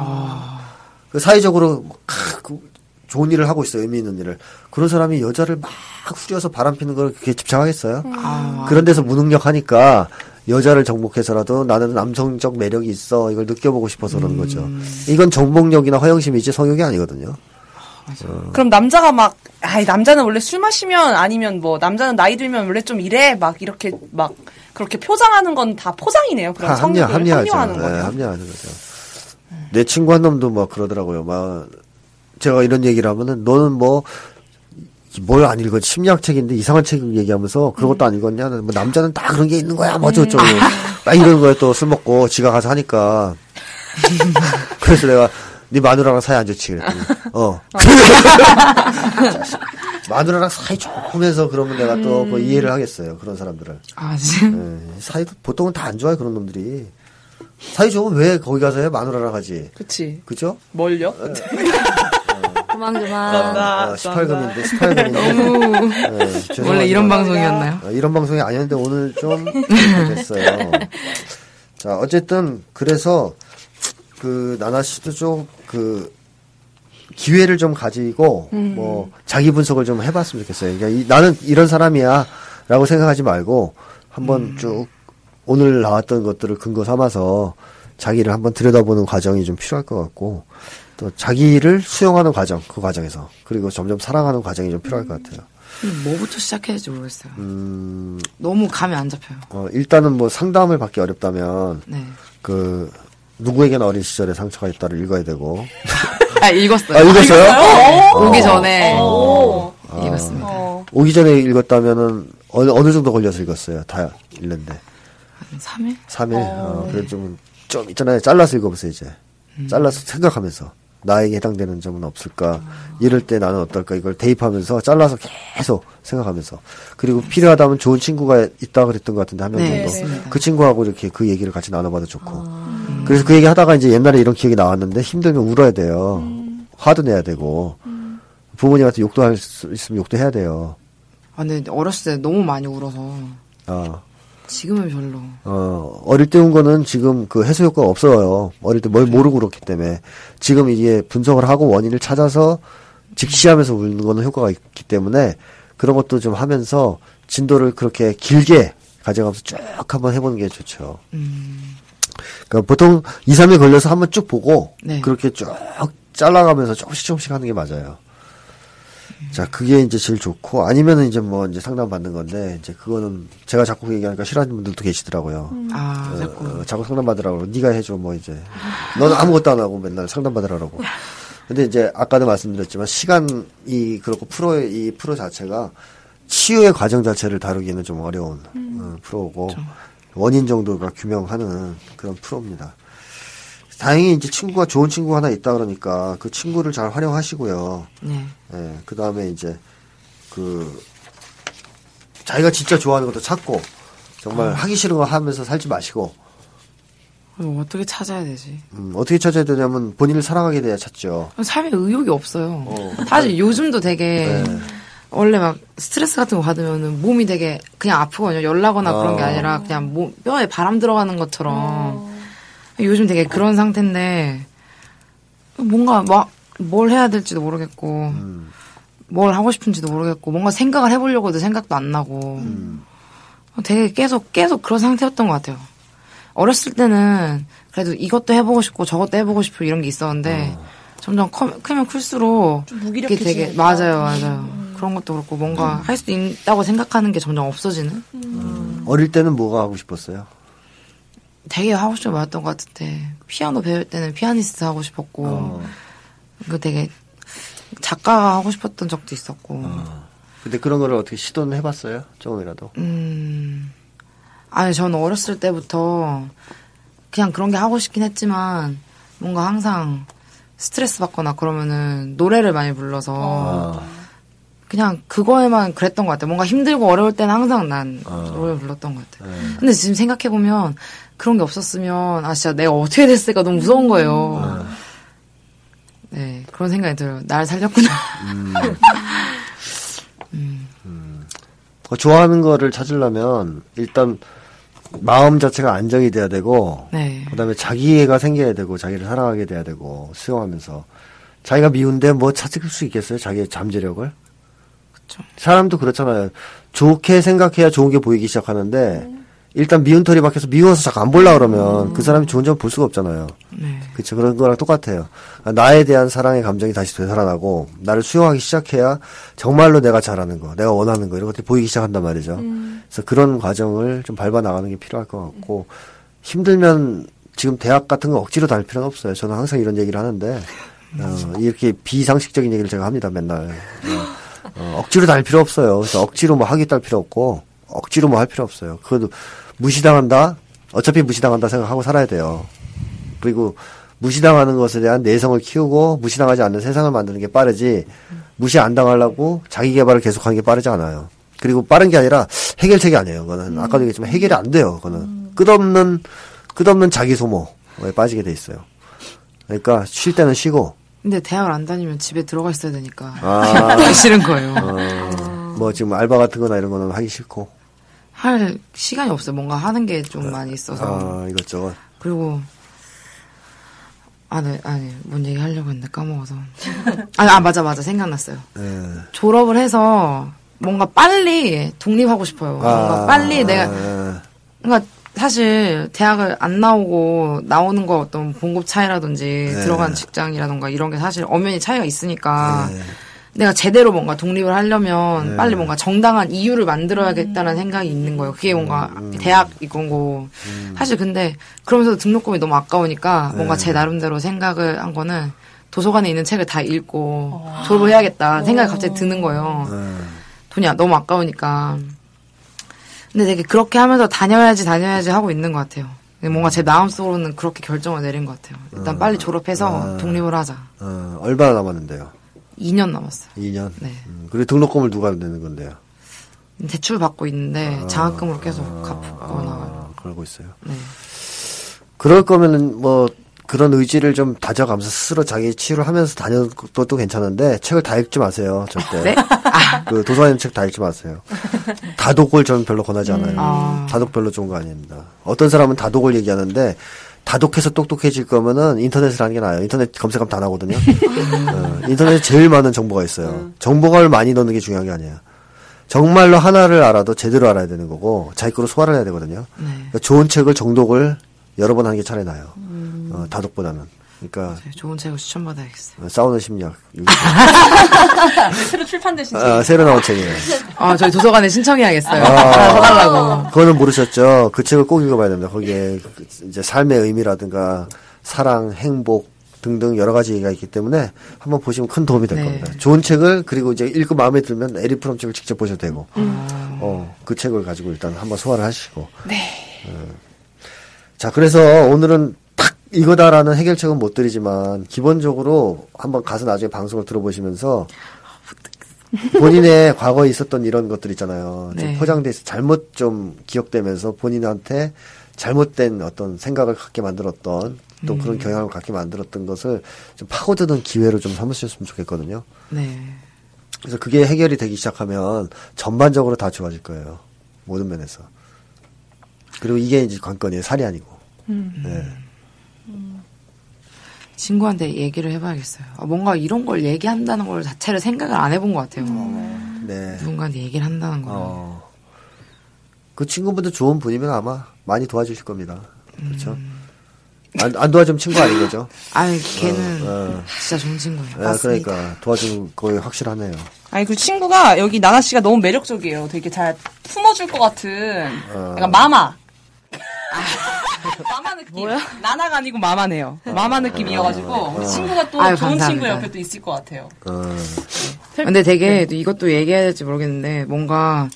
그 사회적으로 크, 그 좋은 일을 하고 있어요. 의미 있는 일을. 그런 사람이 여자를 막 후려서 바람 피는 걸 그렇게 집착하겠어요? 그런 데서 무능력하니까 여자를 정복해서라도 나는 남성적 매력이 있어. 이걸 느껴보고 싶어서 그러는 거죠. 이건 정복력이나 허영심이지 성욕이 아니거든요. 그럼 남자가 막, 아이, 남자는 원래 술 마시면 아니면 뭐, 남자는 나이 들면 원래 좀 이래? 막 이렇게 막, 그렇게 포장하는 건 다 포장이네요. 그런 하- 합리화, 합리화하죠. 합리화하는 네, 거예요. 합리화하는 거죠. 내 친구 한 놈도 막 그러더라고요. 막 제가 이런 얘기를 하면은 너는 뭐 뭘 안 읽었지? 심리학 책인데 이상한 책을 얘기하면서 그런 것도 안 읽었냐? 뭐 남자는 다 그런 게 있는 거야. 뭐 어쩌고 저쩌고. 막 이런 거에 또 술 먹고 지가 가서 하니까. 그래서 내가 네 마누라랑 사이 안 좋지 그랬더니 어 마누라랑 사이 좋으면서 그러면 내가 또그 이해를 하겠어요 그런 사람들을 아, 진짜. 예, 사이도 보통은 다 안 좋아요 그런 놈들이 사이 좋으면 왜 거기 가서 해 마누라랑 하지 그치. 그죠? 뭘요? 그만 그만. 어, 18금인데 18금인데. 원래 이런 방송이었나요? 어, 이런 방송이 아니었는데 오늘 좀 됐어요. 자 어쨌든 그래서 그 나나 씨도 좀그 기회를 좀 가지고 뭐 자기 분석을 좀 해봤으면 좋겠어요. 그러니까 이- 나는 이런 사람이야라고 생각하지 말고 한번 쭉 오늘 나왔던 것들을 근거 삼아서 자기를 한번 들여다보는 과정이 좀 필요할 것 같고 또 자기를 수용하는 과정 그 과정에서 그리고 점점 사랑하는 과정이 좀 필요할 것 같아요. 뭐부터 시작해야 될지 모르겠어요. 음, 너무 감이 안 잡혀요. 어, 일단은 뭐 상담을 받기 어렵다면 네. 그 누구에게나 어린 시절에 상처가 있다를 읽어야 되고 아, 읽었어요. 아 읽었어요? 오기 전에 오. 읽었습니다. 어. 오기 전에 읽었다면은 어느, 어느 정도 걸려서 읽었어요. 다 읽는데 한 3일? 3일. 어, 그래 좀, 좀 있잖아요. 잘라서 읽어보세요 이제. 잘라서 생각하면서 나에게 해당되는 점은 없을까. 이럴 때 나는 어떨까. 이걸 대입하면서 잘라서 계속 생각하면서 그리고 필요하다면 좋은 친구가 있다 그랬던 것 같은데 한명 네, 정도. 맞습니다. 그 친구하고 이렇게 그 얘기를 같이 나눠봐도 좋고. 그래서 그 얘기 하다가 이제 옛날에 이런 기억이 나왔는데 힘들면 울어야 돼요. 화도 내야 되고. 부모님한테 욕도 할 수 있으면 욕도 해야 돼요. 아, 근데 어렸을 때 너무 많이 울어서 어, 지금은 별로. 어, 어릴 때 운 거는 지금 그 해소 효과가 없어요. 어릴 때 뭘 모르고 그렇기 때문에. 지금 이게 분석을 하고 원인을 찾아서 직시하면서 우는 거는 효과가 있기 때문에 그런 것도 좀 하면서 진도를 그렇게 길게 가져가면서 쭉 한번 해보는 게 좋죠. 그러니까 보통 2, 3일 걸려서 한번 쭉 보고 네. 그렇게 쭉 잘라가면서 조금씩 조금씩 하는 게 맞아요. 자, 그게 이제 제일 좋고 아니면은 이제 뭐 이제 상담 받는 건데 이제 그거는 제가 자꾸 얘기하니까 싫어하는 분들도 계시더라고요. 아, 자꾸. 어, 자꾸 상담 받으라고 네가 해줘 뭐 이제 너는 아무것도 안 하고 맨날 상담 받으라고. 근데 이제 아까도 말씀드렸지만 시간이 그렇고 프로의 이 프로 자체가 치유의 과정 자체를 다루기는 좀 어려운 어, 프로고 원인 정도가 규명하는 그런 프로입니다. 다행히 이제 친구가 좋은 친구가 하나 있다 그러니까 그 친구를 잘 활용하시고요. 네. 예, 그 다음에 이제 그 자기가 진짜 좋아하는 것도 찾고 정말 하기 싫은 거 하면서 살지 마시고 그럼 어떻게 찾아야 되지? 음, 어떻게 찾아야 되냐면 본인을 사랑하게 돼야 찾죠. 삶에 의욕이 없어요. 어. 사실 요즘도 되게 네. 원래 막 스트레스 같은 거 받으면은 몸이 되게 그냥 아프거든요. 열나거나 그런 게 어. 아니라 그냥 몸, 뼈에 바람 들어가는 것처럼 요즘 되게 그런 상태인데 뭔가 막 뭘 해야 될지도 모르겠고 음. 뭘 하고 싶은지도 모르겠고 뭔가 생각을 해보려고도 생각도 안 나고 음. 되게 계속 계속 그런 상태였던 것 같아요. 어렸을 때는 그래도 이것도 해보고 싶고 저것도 해보고 싶고 이런 게 있었는데 점점 커, 크면 클수록 좀 이게 되게. 맞아요, 맞아요. 그런 것도 그렇고 뭔가 할수 있다고 생각하는 게 점점 없어지는. 어릴 때는 뭐가 하고 싶었어요? 되게 하고 싶은 게 많았던 것 같은데 피아노 배울 때는 피아니스트 하고 싶었고 어. 그 되게 작가 하고 싶었던 적도 있었고. 근데 그런 거를 어떻게 시도는 해봤어요? 조금이라도. 음. 아니, 저는 어렸을 때부터 그냥 그런 게 하고 싶긴 했지만 뭔가 항상 스트레스 받거나 그러면은 노래를 많이 불러서 아, 그냥 그거에만 그랬던 것 같아요. 뭔가 힘들고 어려울 때는 항상 난 어. 노래 불렀던 것 같아요. 네. 근데 지금 생각해보면 그런 게 없었으면 아, 진짜 내가 어떻게 됐을까 너무 무서운 거예요. 네, 그런 생각이 들어요. 날 살렸구나. 어, 좋아하는 거를 찾으려면 일단 마음 자체가 안정이 돼야 되고 네. 그다음에 자기애가 생겨야 되고 자기를 사랑하게 돼야 되고 수용하면서 자기가 미운데 뭐 찾을 수 있겠어요? 자기의 잠재력을? 그쵸. 사람도 그렇잖아요. 좋게 생각해야 좋은 게 보이기 시작하는데 일단 미운 털이 박혀서 미워서 자꾸 안 볼라 그러면 그 사람이 좋은 점 볼 수가 없잖아요. 네. 그렇죠. 그런 거랑 똑같아요. 나에 대한 사랑의 감정이 다시 되살아나고 나를 수용하기 시작해야 정말로 내가 잘하는 거, 내가 원하는 거 이런 것들이 보이기 시작한단 말이죠. 그래서 그런 과정을 좀 밟아 나가는 게 필요할 것 같고 힘들면 지금 대학 같은 거 억지로 다닐 필요는 없어요. 저는 항상 이런 얘기를 하는데 어, 이렇게 비상식적인 얘기를 제가 합니다. 맨날 어, 어, 억지로 다닐 필요 없어요. 그래서 억지로 뭐 하겠다 할 필요 없고 억지로 뭐 할 필요 없어요. 그래도 무시당한다. 어차피 무시당한다 생각하고 살아야 돼요. 그리고 무시당하는 것에 대한 내성을 키우고 무시당하지 않는 세상을 만드는 게 빠르지 무시 안 당하려고 자기 개발을 계속하는 게 빠르지 않아요. 그리고 빠른 게 아니라 해결책이 아니에요. 그거는 아까도 얘기했지만 해결이 안 돼요. 그거는 끝없는 끝없는 자기 소모에 빠지게 돼 있어요. 그러니까 쉴 때는 쉬고 근데 대학을 안 다니면 집에 들어가 있어야 되니까 아, 싫은 거예요. 어, 뭐 지금 알바 같은 거나 이런 거는 하기 싫고 할 시간이 없어요. 뭔가 하는 게 좀 많이 있어서. 아 이것저것 그리고 아, 네, 아니, 뭔 얘기 하려고 했는데 까먹어서. 아, 아, 맞아, 맞아. 생각났어요. 예. 졸업을 해서 뭔가 빨리 독립하고 싶어요. 뭔가 아, 빨리 내가, 예. 그러니까 사실 대학을 안 나오고 나오는 거 어떤 봉급 차이라든지 네. 들어간 직장이라던가 이런 게 사실 엄연히 차이가 있으니까 네. 내가 제대로 뭔가 독립을 하려면 네. 빨리 뭔가 정당한 이유를 만들어야겠다는 생각이 있는 거예요. 그게 뭔가 음, 대학 이건고 사실 근데 그러면서 등록금이 너무 아까우니까 뭔가 네. 제 나름대로 생각을 한 거는 도서관에 있는 책을 다 읽고 졸업을 해야겠다 생각이 갑자기 드는 거예요. 예. 돈이 너무 아까우니까. 근데 되게 그렇게 하면서 다녀야지 다녀야지 하고 있는 것 같아요. 뭔가 제 마음속으로는 그렇게 결정을 내린 것 같아요. 일단 빨리 졸업해서 아. 독립을 하자. 어, 얼마나 남았는데요? 2년 남았어요. 2년. 네. 음, 그리고 등록금을 누가 내는 건데요? 대출 받고 있는데 장학금으로 계속 갚거나. 아, 그러고 있어요. 네. 그럴 거면은 뭐 그런 의지를 좀 다져가면서 스스로 자기 치유를 하면서 다녀도 또 괜찮은데 책을 다 읽지 마세요. 절대. 네? 그 도서관에 책다 읽지 마세요. 다독을 저는 별로 권하지 않아요. 아. 다독 별로 좋은 거 아닙니다. 어떤 사람은 다독을 얘기하는데 다독해서 똑똑해질 거면은 인터넷을 하는 게 나아요. 인터넷 검색하면 다 나오거든요. 어, 인터넷에 제일 많은 정보가 있어요. 정보가 많이 넣는 게 중요한 게 아니에요. 정말로 하나를 알아도 제대로 알아야 되는 거고 자기 거로 소화를 해야 되거든요. 네. 그러니까 좋은 책을 정독을 여러 번 하는 게 차라리 나아요. 어, 다독보다는. 그러니까 네, 좋은 책을 추천받아야겠어요. 어, 싸우는 심리학. 새로 출판되신 아, 새로 나온 책이에요. 아, 저희 도서관에 신청해야겠어요. 아. 사달라고. 그거는 모르셨죠? 그 책을 꼭 읽어봐야 됩니다. 거기에 그 이제 삶의 의미라든가 사랑, 행복 등등 여러 가지 얘기가 있기 때문에 한번 보시면 큰 도움이 될 네. 겁니다. 좋은 책을 그리고 이제 읽고 마음에 들면 에리 프롬 책을 직접 보셔도 되고, 어, 그 책을 가지고 일단 한번 소화를 하시고. 네. 자, 그래서 오늘은 딱 이거다라는 해결책은 못 드리지만 기본적으로 한번 가서 나중에 방송을 들어보시면서 본인의 과거에 있었던 이런 것들 있잖아요. 좀 네. 포장돼서 잘못 좀 기억되면서 본인한테 잘못된 어떤 생각을 갖게 만들었던 또 음. 그런 경향을 갖게 만들었던 것을 좀 파고드는 기회로 좀 삼으셨으면 좋겠거든요. 네. 그래서 그게 해결이 되기 시작하면 전반적으로 다 좋아질 거예요. 모든 면에서. 그리고 이게 이제 관건이에요. 살이 아니고. 네. 친구한테 얘기를 해봐야겠어요. 아, 뭔가 이런 걸 얘기한다는 걸 자체를 생각을 안 해본 것 같아요. 네. 누군가한테 얘기를 한다는 거. 어. 그 친구분도 좋은 분이면 아마 많이 도와주실 겁니다. 그렇죠? 안, 안 도와주면 친구 아닌 거죠? 아유, 걔는 어. 진짜 좋은 친구예요. 네, 그러니까 도와주는 거의 확실하네요. 아니 그 친구가 여기 나나 씨가 너무 매력적이에요. 되게 잘 품어줄 것 같은 어. 약간 마마. 마마 느낌. 뭐야? 나나가 아니고 마마네요. 마마 느낌이어가지고 친구가 또 아유, 좋은 친구 감사합니다. 옆에 또 있을 것 같아요. 어. 근데 되게 이것도 얘기해야 될지 모르겠는데 뭔가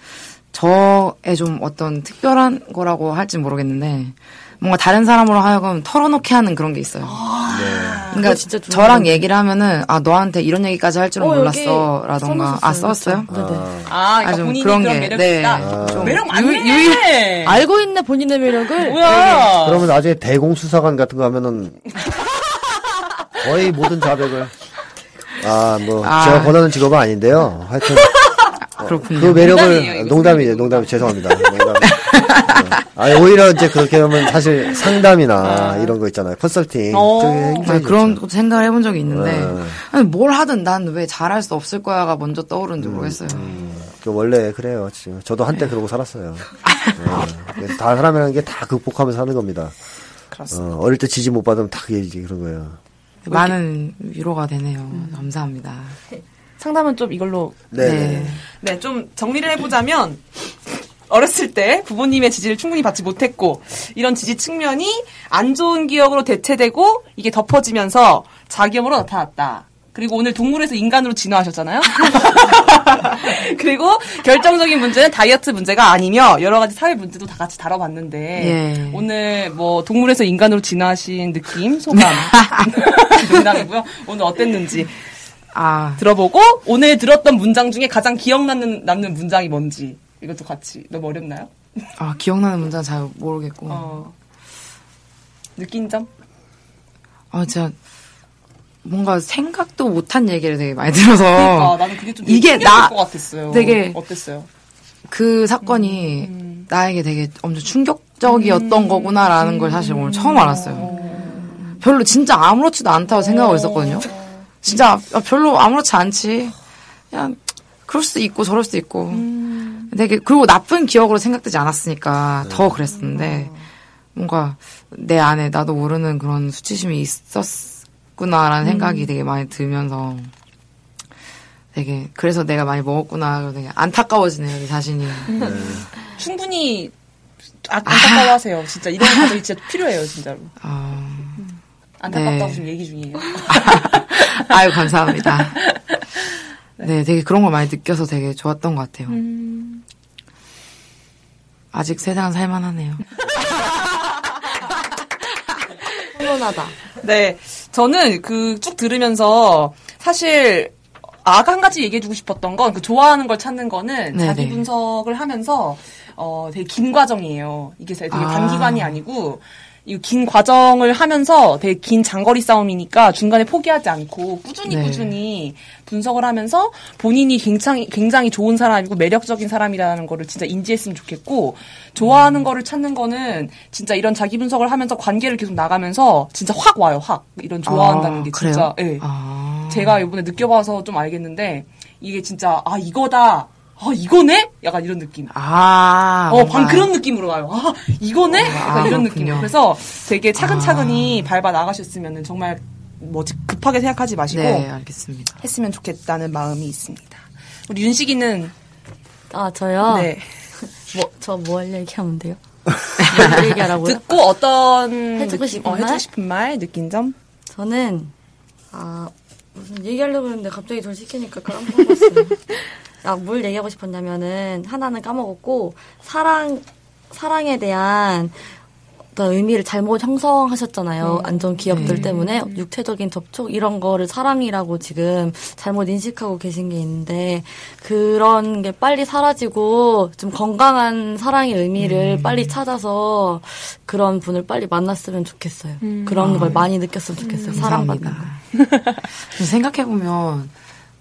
저의 좀 어떤 특별한 거라고 할지 모르겠는데 뭔가 다른 사람으로 하여금 털어놓게 하는 그런 게 있어요. 그러니까 그거 진짜 좋은 저랑. 얘기를 하면은 아 너한테 이런 얘기까지 할 줄은 어, 몰랐어라던가 아. 썼어요? 네네. 아, 그러니까 아, 좀 본인이 그런 그런, 게, 매력이 네. 있다. 좀 매력 많네. 알고 있네 본인의 매력을. 뭐야? 그러면 나중에 대공수사관 같은 거 하면은 거의 모든 자백을 아뭐 아. 제가 권하는 직업은 아닌데요. 하여튼 그렇군요. 그 매력을 농담이에요, 농담이에요. 농담이 죄송합니다. 농담. 아 오히려 이제 그렇게 하면 사실 상담이나 이런 거 있잖아요. 컨설팅. 어. 아, 굉장히 그런. 것도 생각을 해본 적이 있는데 네. 아니, 뭘 하든 난 왜 잘할 수 없을 거야가 먼저 떠오르는지 모르겠어요. 그 원래 그래요. 지금 저도 한때 그러고 살았어요. 네. 다 사람이라는 게 다 극복하면서 사는 겁니다. 그렇습니다. 어, 어릴 때 지지 못 받으면 다 그게 이제 그런 거예요. 많은 위로가 되네요. 감사합니다. 상담은 좀 이걸로 네. 네, 좀 정리를 해보자면, 어렸을 때 부모님의 지지를 충분히 받지 못했고, 이런 지지 측면이 안 좋은 기억으로 대체되고, 이게 덮어지면서 자기염으로 나타났다. 그리고 오늘 동물에서 인간으로 진화하셨잖아요? 그리고 결정적인 문제는 다이어트 문제가 아니며, 여러 가지 사회 문제도 다 같이 다뤄봤는데, 예. 오늘 뭐 동물에서 인간으로 진화하신 느낌, 소감, 농담이고요. 오늘 어땠는지 아 들어보고 오늘 들었던 문장 중에 가장 기억나는 남는 문장이 뭔지 이것도 같이 너무 어렵나요? 아, 기억나는 문장 잘 모르겠고. 어. 느낀 점? 아, 진짜, 뭔가 생각도 못한 얘기를 되게 많이 들어서. 그러니까 나는 그게 좀 이게 나, 것 같았어요. 되게 어땠어요? 그 사건이 음. 나에게 되게 엄청 충격적이었던 거구나라는 걸 사실 오늘 처음 알았어요. 별로 진짜 아무렇지도 않다고 생각하고 있었거든요. 진짜 아, 별로 아무렇지 않지. 그냥 그럴 수도 있고 저럴 수도 있고. 되게 그리고 나쁜 기억으로 생각되지 않았으니까 더 그랬었는데 뭔가 내 안에 나도 모르는 그런 수치심이 있었구나라는 생각이 되게 많이 들면서 되게 그래서 내가 많이 먹었구나 되게 안타까워지네요 내 자신이. 충분히 아, 안타까워하세요. 진짜 이런 가족이 진짜 필요해요, 진짜로. 아, 안타깝다고 네. 지금 얘기 중이에요. 아유 감사합니다. 네, 되게 그런 걸 많이 느껴서 되게 좋았던 것 같아요. 아직 세상 살만하네요. 훈훈하다. 네. 저는 그 쭉 들으면서 사실 아가 한 가지 얘기해주고 싶었던 건 그 좋아하는 걸 찾는 거는 네네. 자기 분석을 하면서 어 되게 긴 과정이에요. 이게 되게 아. 단기간이 아니고 이 긴 과정을 하면서 되게 긴 장거리 싸움이니까 중간에 포기하지 않고 꾸준히 네. 꾸준히 분석을 하면서 본인이 굉장히 굉장히 좋은 사람이고 매력적인 사람이라는 거를 진짜 인지했으면 좋겠고 좋아하는 거를 찾는 거는 진짜 이런 자기 분석을 하면서 관계를 계속 나가면서 진짜 확 와요 확 이런 좋아한다는 아, 게? 진짜 예. 아. 제가 이번에 느껴봐서 좀 알겠는데 이게 진짜 아 이거다 아 이거네 약간 이런 느낌 아, 어, 방 그런 느낌으로 가요. 아, 이거네? 약간 아, 이런 그렇군요. 느낌으로. 그래서 되게 차근차근히 밟아 나가셨으면 정말 뭐 급하게 생각하지 마시고 네, 알겠습니다. 했으면 좋겠다는 마음이 있습니다. 우리 윤식이는 아 저요. 네. 뭐저뭐할 얘기하면 돼요? 뭘 얘기하라고요? 듣고 어떤 해주고 느낌- 싶은 어, 해주고 말? 싶은 말, 느낀 점? 저는 아 무슨 얘기하려고 했는데 갑자기 절 시키니까 까먹었어요. 아 뭘 얘기하고 싶었냐면은 하나는 까먹었고 사랑 사랑에 대한 어떤 의미를 잘못 형성하셨잖아요. 음. 안전 기업들 네. 때문에 육체적인 접촉 이런 거를 사랑이라고 지금 잘못 인식하고 계신 게 있는데 그런 게 빨리 사라지고 좀 건강한 사랑의 음. 의미를 빨리 찾아서 그런 분을 빨리 만났으면 좋겠어요. 음. 그런 걸 많이 느꼈으면 좋겠어요. 사랑받는 거. 생각해 보면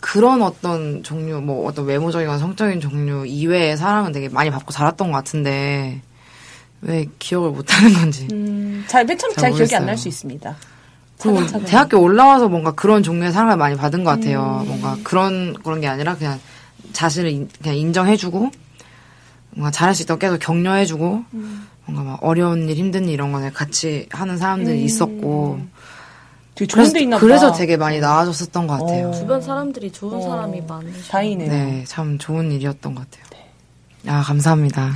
그런 어떤 종류, 뭐 어떤 외모적이거나 성적인 종류 이외의 사랑은 되게 많이 받고 자랐던 것 같은데 왜 기억을 못하는 건지. 음, 잘, 맨 처음 잘잘 기억이 안. 날 수 있습니다. 그리고 차근차근. 대학교 올라와서 뭔가 그런 종류의 사랑을 많이 받은 것 같아요. 음. 뭔가 그런 그런 게 아니라 그냥 자신을 인- 그냥 인정해주고 뭔가 잘할 수 있다고 계속 격려해주고 음. 뭔가 막 어려운 일, 힘든 일 이런 거를 같이 하는 사람들이 있었고 되게 좋은 그래서 데 있나 보다. 그래서 되게 많이 나아졌었던 것 같아요. 어. 주변 사람들이 좋은 어, 사람이 많으셔. 다행이네요. 네, 참 좋은 일이었던 것 같아요. 아 감사합니다.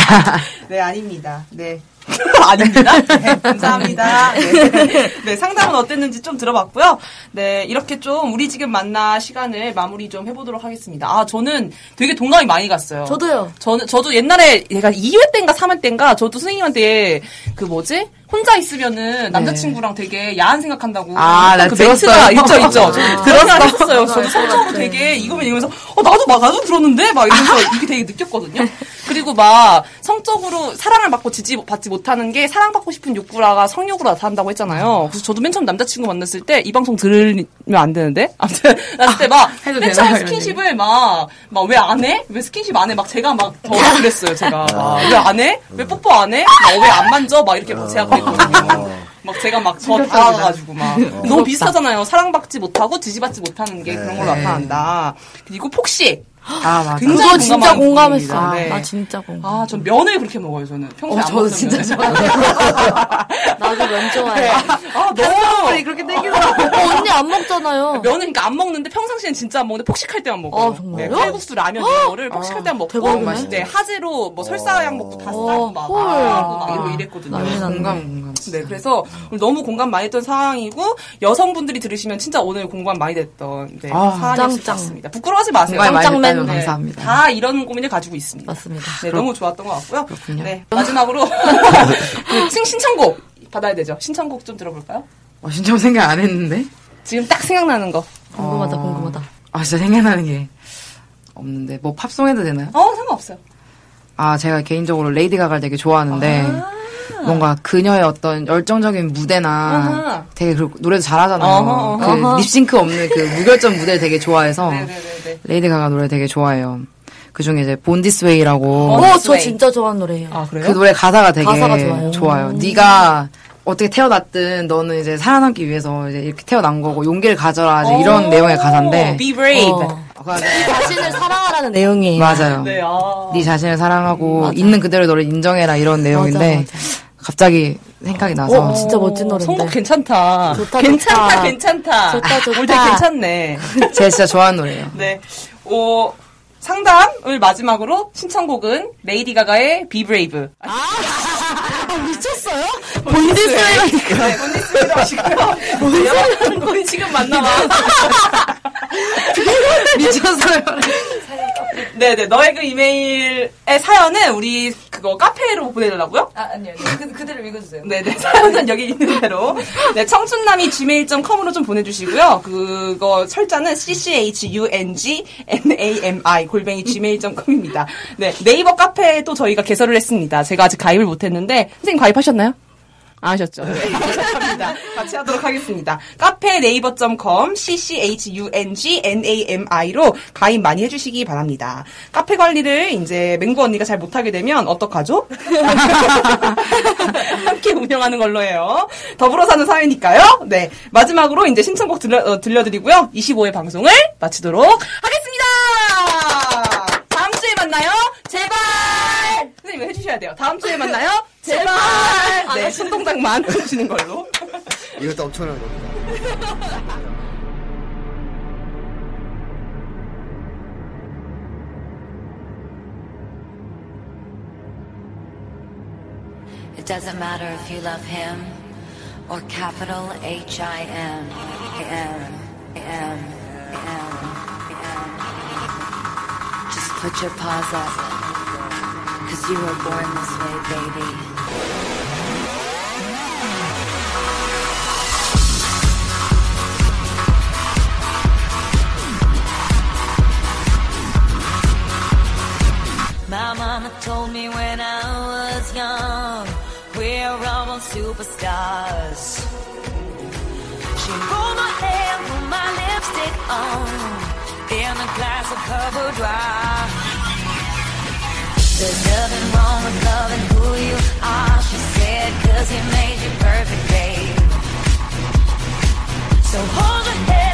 네, 아닙니다. 네. 아닙니다. 네, 감사합니다. 네. 네, 상담은 어땠는지 좀 들어봤고요. 네, 이렇게 좀 우리 지금 만나 시간을 마무리 좀 해보도록 하겠습니다. 아, 저는 되게 동감이 많이 갔어요. 저도요. 저는, 저도 옛날에 얘가 2회 때인가 3회 때인가 저도 선생님한테 그 뭐지? 혼자 있으면은 남자친구랑 되게 야한 생각한다고. 네. 아, 나 그 들었어요. 있죠, 있죠. 들었어. 들었어. 했었어요. 저도 성적으로 되게 이거면 이러면서, 어, 나도 막, 나도 들었는데? 막 이러면서 이렇게 되게 느꼈거든요. 그리고 막 성적으로 사랑을 받고 지지 받지 못하는 게 사랑받고 싶은 욕구라가 성욕으로 나타난다고 했잖아요. 그래서 저도 맨 처음 남자친구 만났을 때 이 방송 들으면 안 되는데? 아무튼, 나 그때 막, 해도 맨 되나? 처음 스킨십을 막, 막 왜 안 해? 왜 스킨십 안 해? 막 제가 막 더 그랬어요, 제가. 왜 안 해? 왜 뽀뽀 안 해? 왜 안 만져? 막 이렇게 막 제가 그랬거든요. 막 제가 막 더 다가가가지고 막. 너무 비슷하잖아요. 사랑받지 못하고 지지받지 못하는 게 그런 걸로 네. 나타난다. 그리고 폭식. 아 맞아. 그거 진짜 공감했어. 부분입니다. 네. 나 진짜 공감. 아, 전 면을 그렇게 먹어요, 저는. 평소에 어, 안 저도 진짜 면. 나도 면 좋아해. 아, 너무. 그렇게 땡기더라고. 어, 언니 안 먹잖아요. 면은 그러니까 안 먹는데 평상시엔 진짜 안 먹는데 폭식할 때만 먹어요. 아, 정말요? 네, 칼국수, 라면 이런 거를 폭식할 때만 먹고 대박이네. 네, 하재로 뭐 설사 양복도 다 싸고 막, 헐. 하고 막 이러고 이랬거든요. 난리 났네. 공감 공감. 네, 그래서 너무 공감 많이 했던 상황이고 여성분들이 들으시면 진짜 오늘 공감 많이 됐던 네, 아. 같습니다. 부끄러워하지 마세요. 짱짱맨. 됐다면 네, 감사합니다. 다 이런 고민을 가지고 있습니다. 맞습니다. 네, 너무 좋았던 것 같고요. 그렇군요. 네, 마지막으로 그 신- 신청곡 받아야 되죠. 신청곡 좀 들어볼까요? 어, 신청 생각 안 했는데. 지금 딱 생각나는 거. 궁금하다, 어. 궁금하다. 아 진짜 생각나는 게 없는데 뭐 팝송 해도 되나요? 어, 상관없어요. 아 제가 개인적으로 레이디 가가를 되게 좋아하는데 아. 뭔가 그녀의 어떤 열정적인 무대나 아하. 되게 그 노래도 잘하잖아요. 어허, 그 어허. 립싱크 없는 그 무결점 무대를 되게 좋아해서 네네네네. 레이디 가가 노래 되게 좋아해요. 그 중에 이제 Born This Way라고 어, 저. 진짜 좋아하는 노래예요. 아, 그래요? 그 노래 가사가 되게 가사가 좋아요. 좋아요. 네가 어떻게 태어났든 너는 이제 살아남기 위해서 이제 이렇게 태어난 거고 용기를 가져라 이제 이런 오, 내용의 가사인데 Be brave. 어. 어, 자신을 사랑하라는 내용이에요. 맞아요. 네, 아. 네 자신을 사랑하고 맞아. 있는 그대로 너를 인정해라 이런 내용인데 맞아, 맞아. 갑자기 생각이 나서 어, 진짜 멋진 노래인데. 선곡 괜찮다. 좋다, 괜찮다, 좋다. 괜찮다. 좋다, 좋다. 되게 괜찮네. 제가 진짜 좋아하는 노래예요. 네. 어, 상담을 마지막으로 신청곡은 레이디 가가의 Be Brave. 아, 미쳤어요? 본디스웨이라니까. 네, 본디스웨이로 하시고요. 여러분, 우리 지금 만나봐. 미쳤어요. 네네, 너의 그 이메일의 사연은 우리 그거 카페로 보내달라고요? 아, 아니요. 네. 그, 그대로 읽어주세요. 네네, 사연은 여기 있는 대로. 네, 청춘남이 gmail.com으로 좀 보내주시고요. 그거 철자는 cchngungnami 골뱅이 gmail.com입니다. 네, 네이버 카페도 저희가 개설을 했습니다. 제가 아직 가입을 못했는데, 선생님 가입하셨나요? 안 하셨죠? 네, 감사합니다. 같이 하도록 하겠습니다. 카페 네이버.com cchngungnami로 가입 많이 해주시기 바랍니다. 카페 관리를 이제 맹구 언니가 잘 못하게 되면 어떡하죠? 함께 운영하는 걸로 해요. 더불어 사는 사회니까요. 네. 마지막으로 이제 신청곡 들려, 어, 들려드리고요. 25회 방송을 마치도록 하겠습니다! 다음 주에 만나요. 제발! 선생님 해주셔야 돼요. 다음 주에 만나요. 제발! 네, 손동작만 해주시는 걸로. 이것도 엄청난 겁니다. It doesn't matter if you love him or capital H I M M M M M. Just put your paws up, Cause you were born this way, baby. My mama told me when I was young, we're all superstars. She pulled my hair, put my lipstick on, in a glass of her boudoir. There's nothing wrong with loving who you are, she said, cause he made you perfect, babe. So hold your head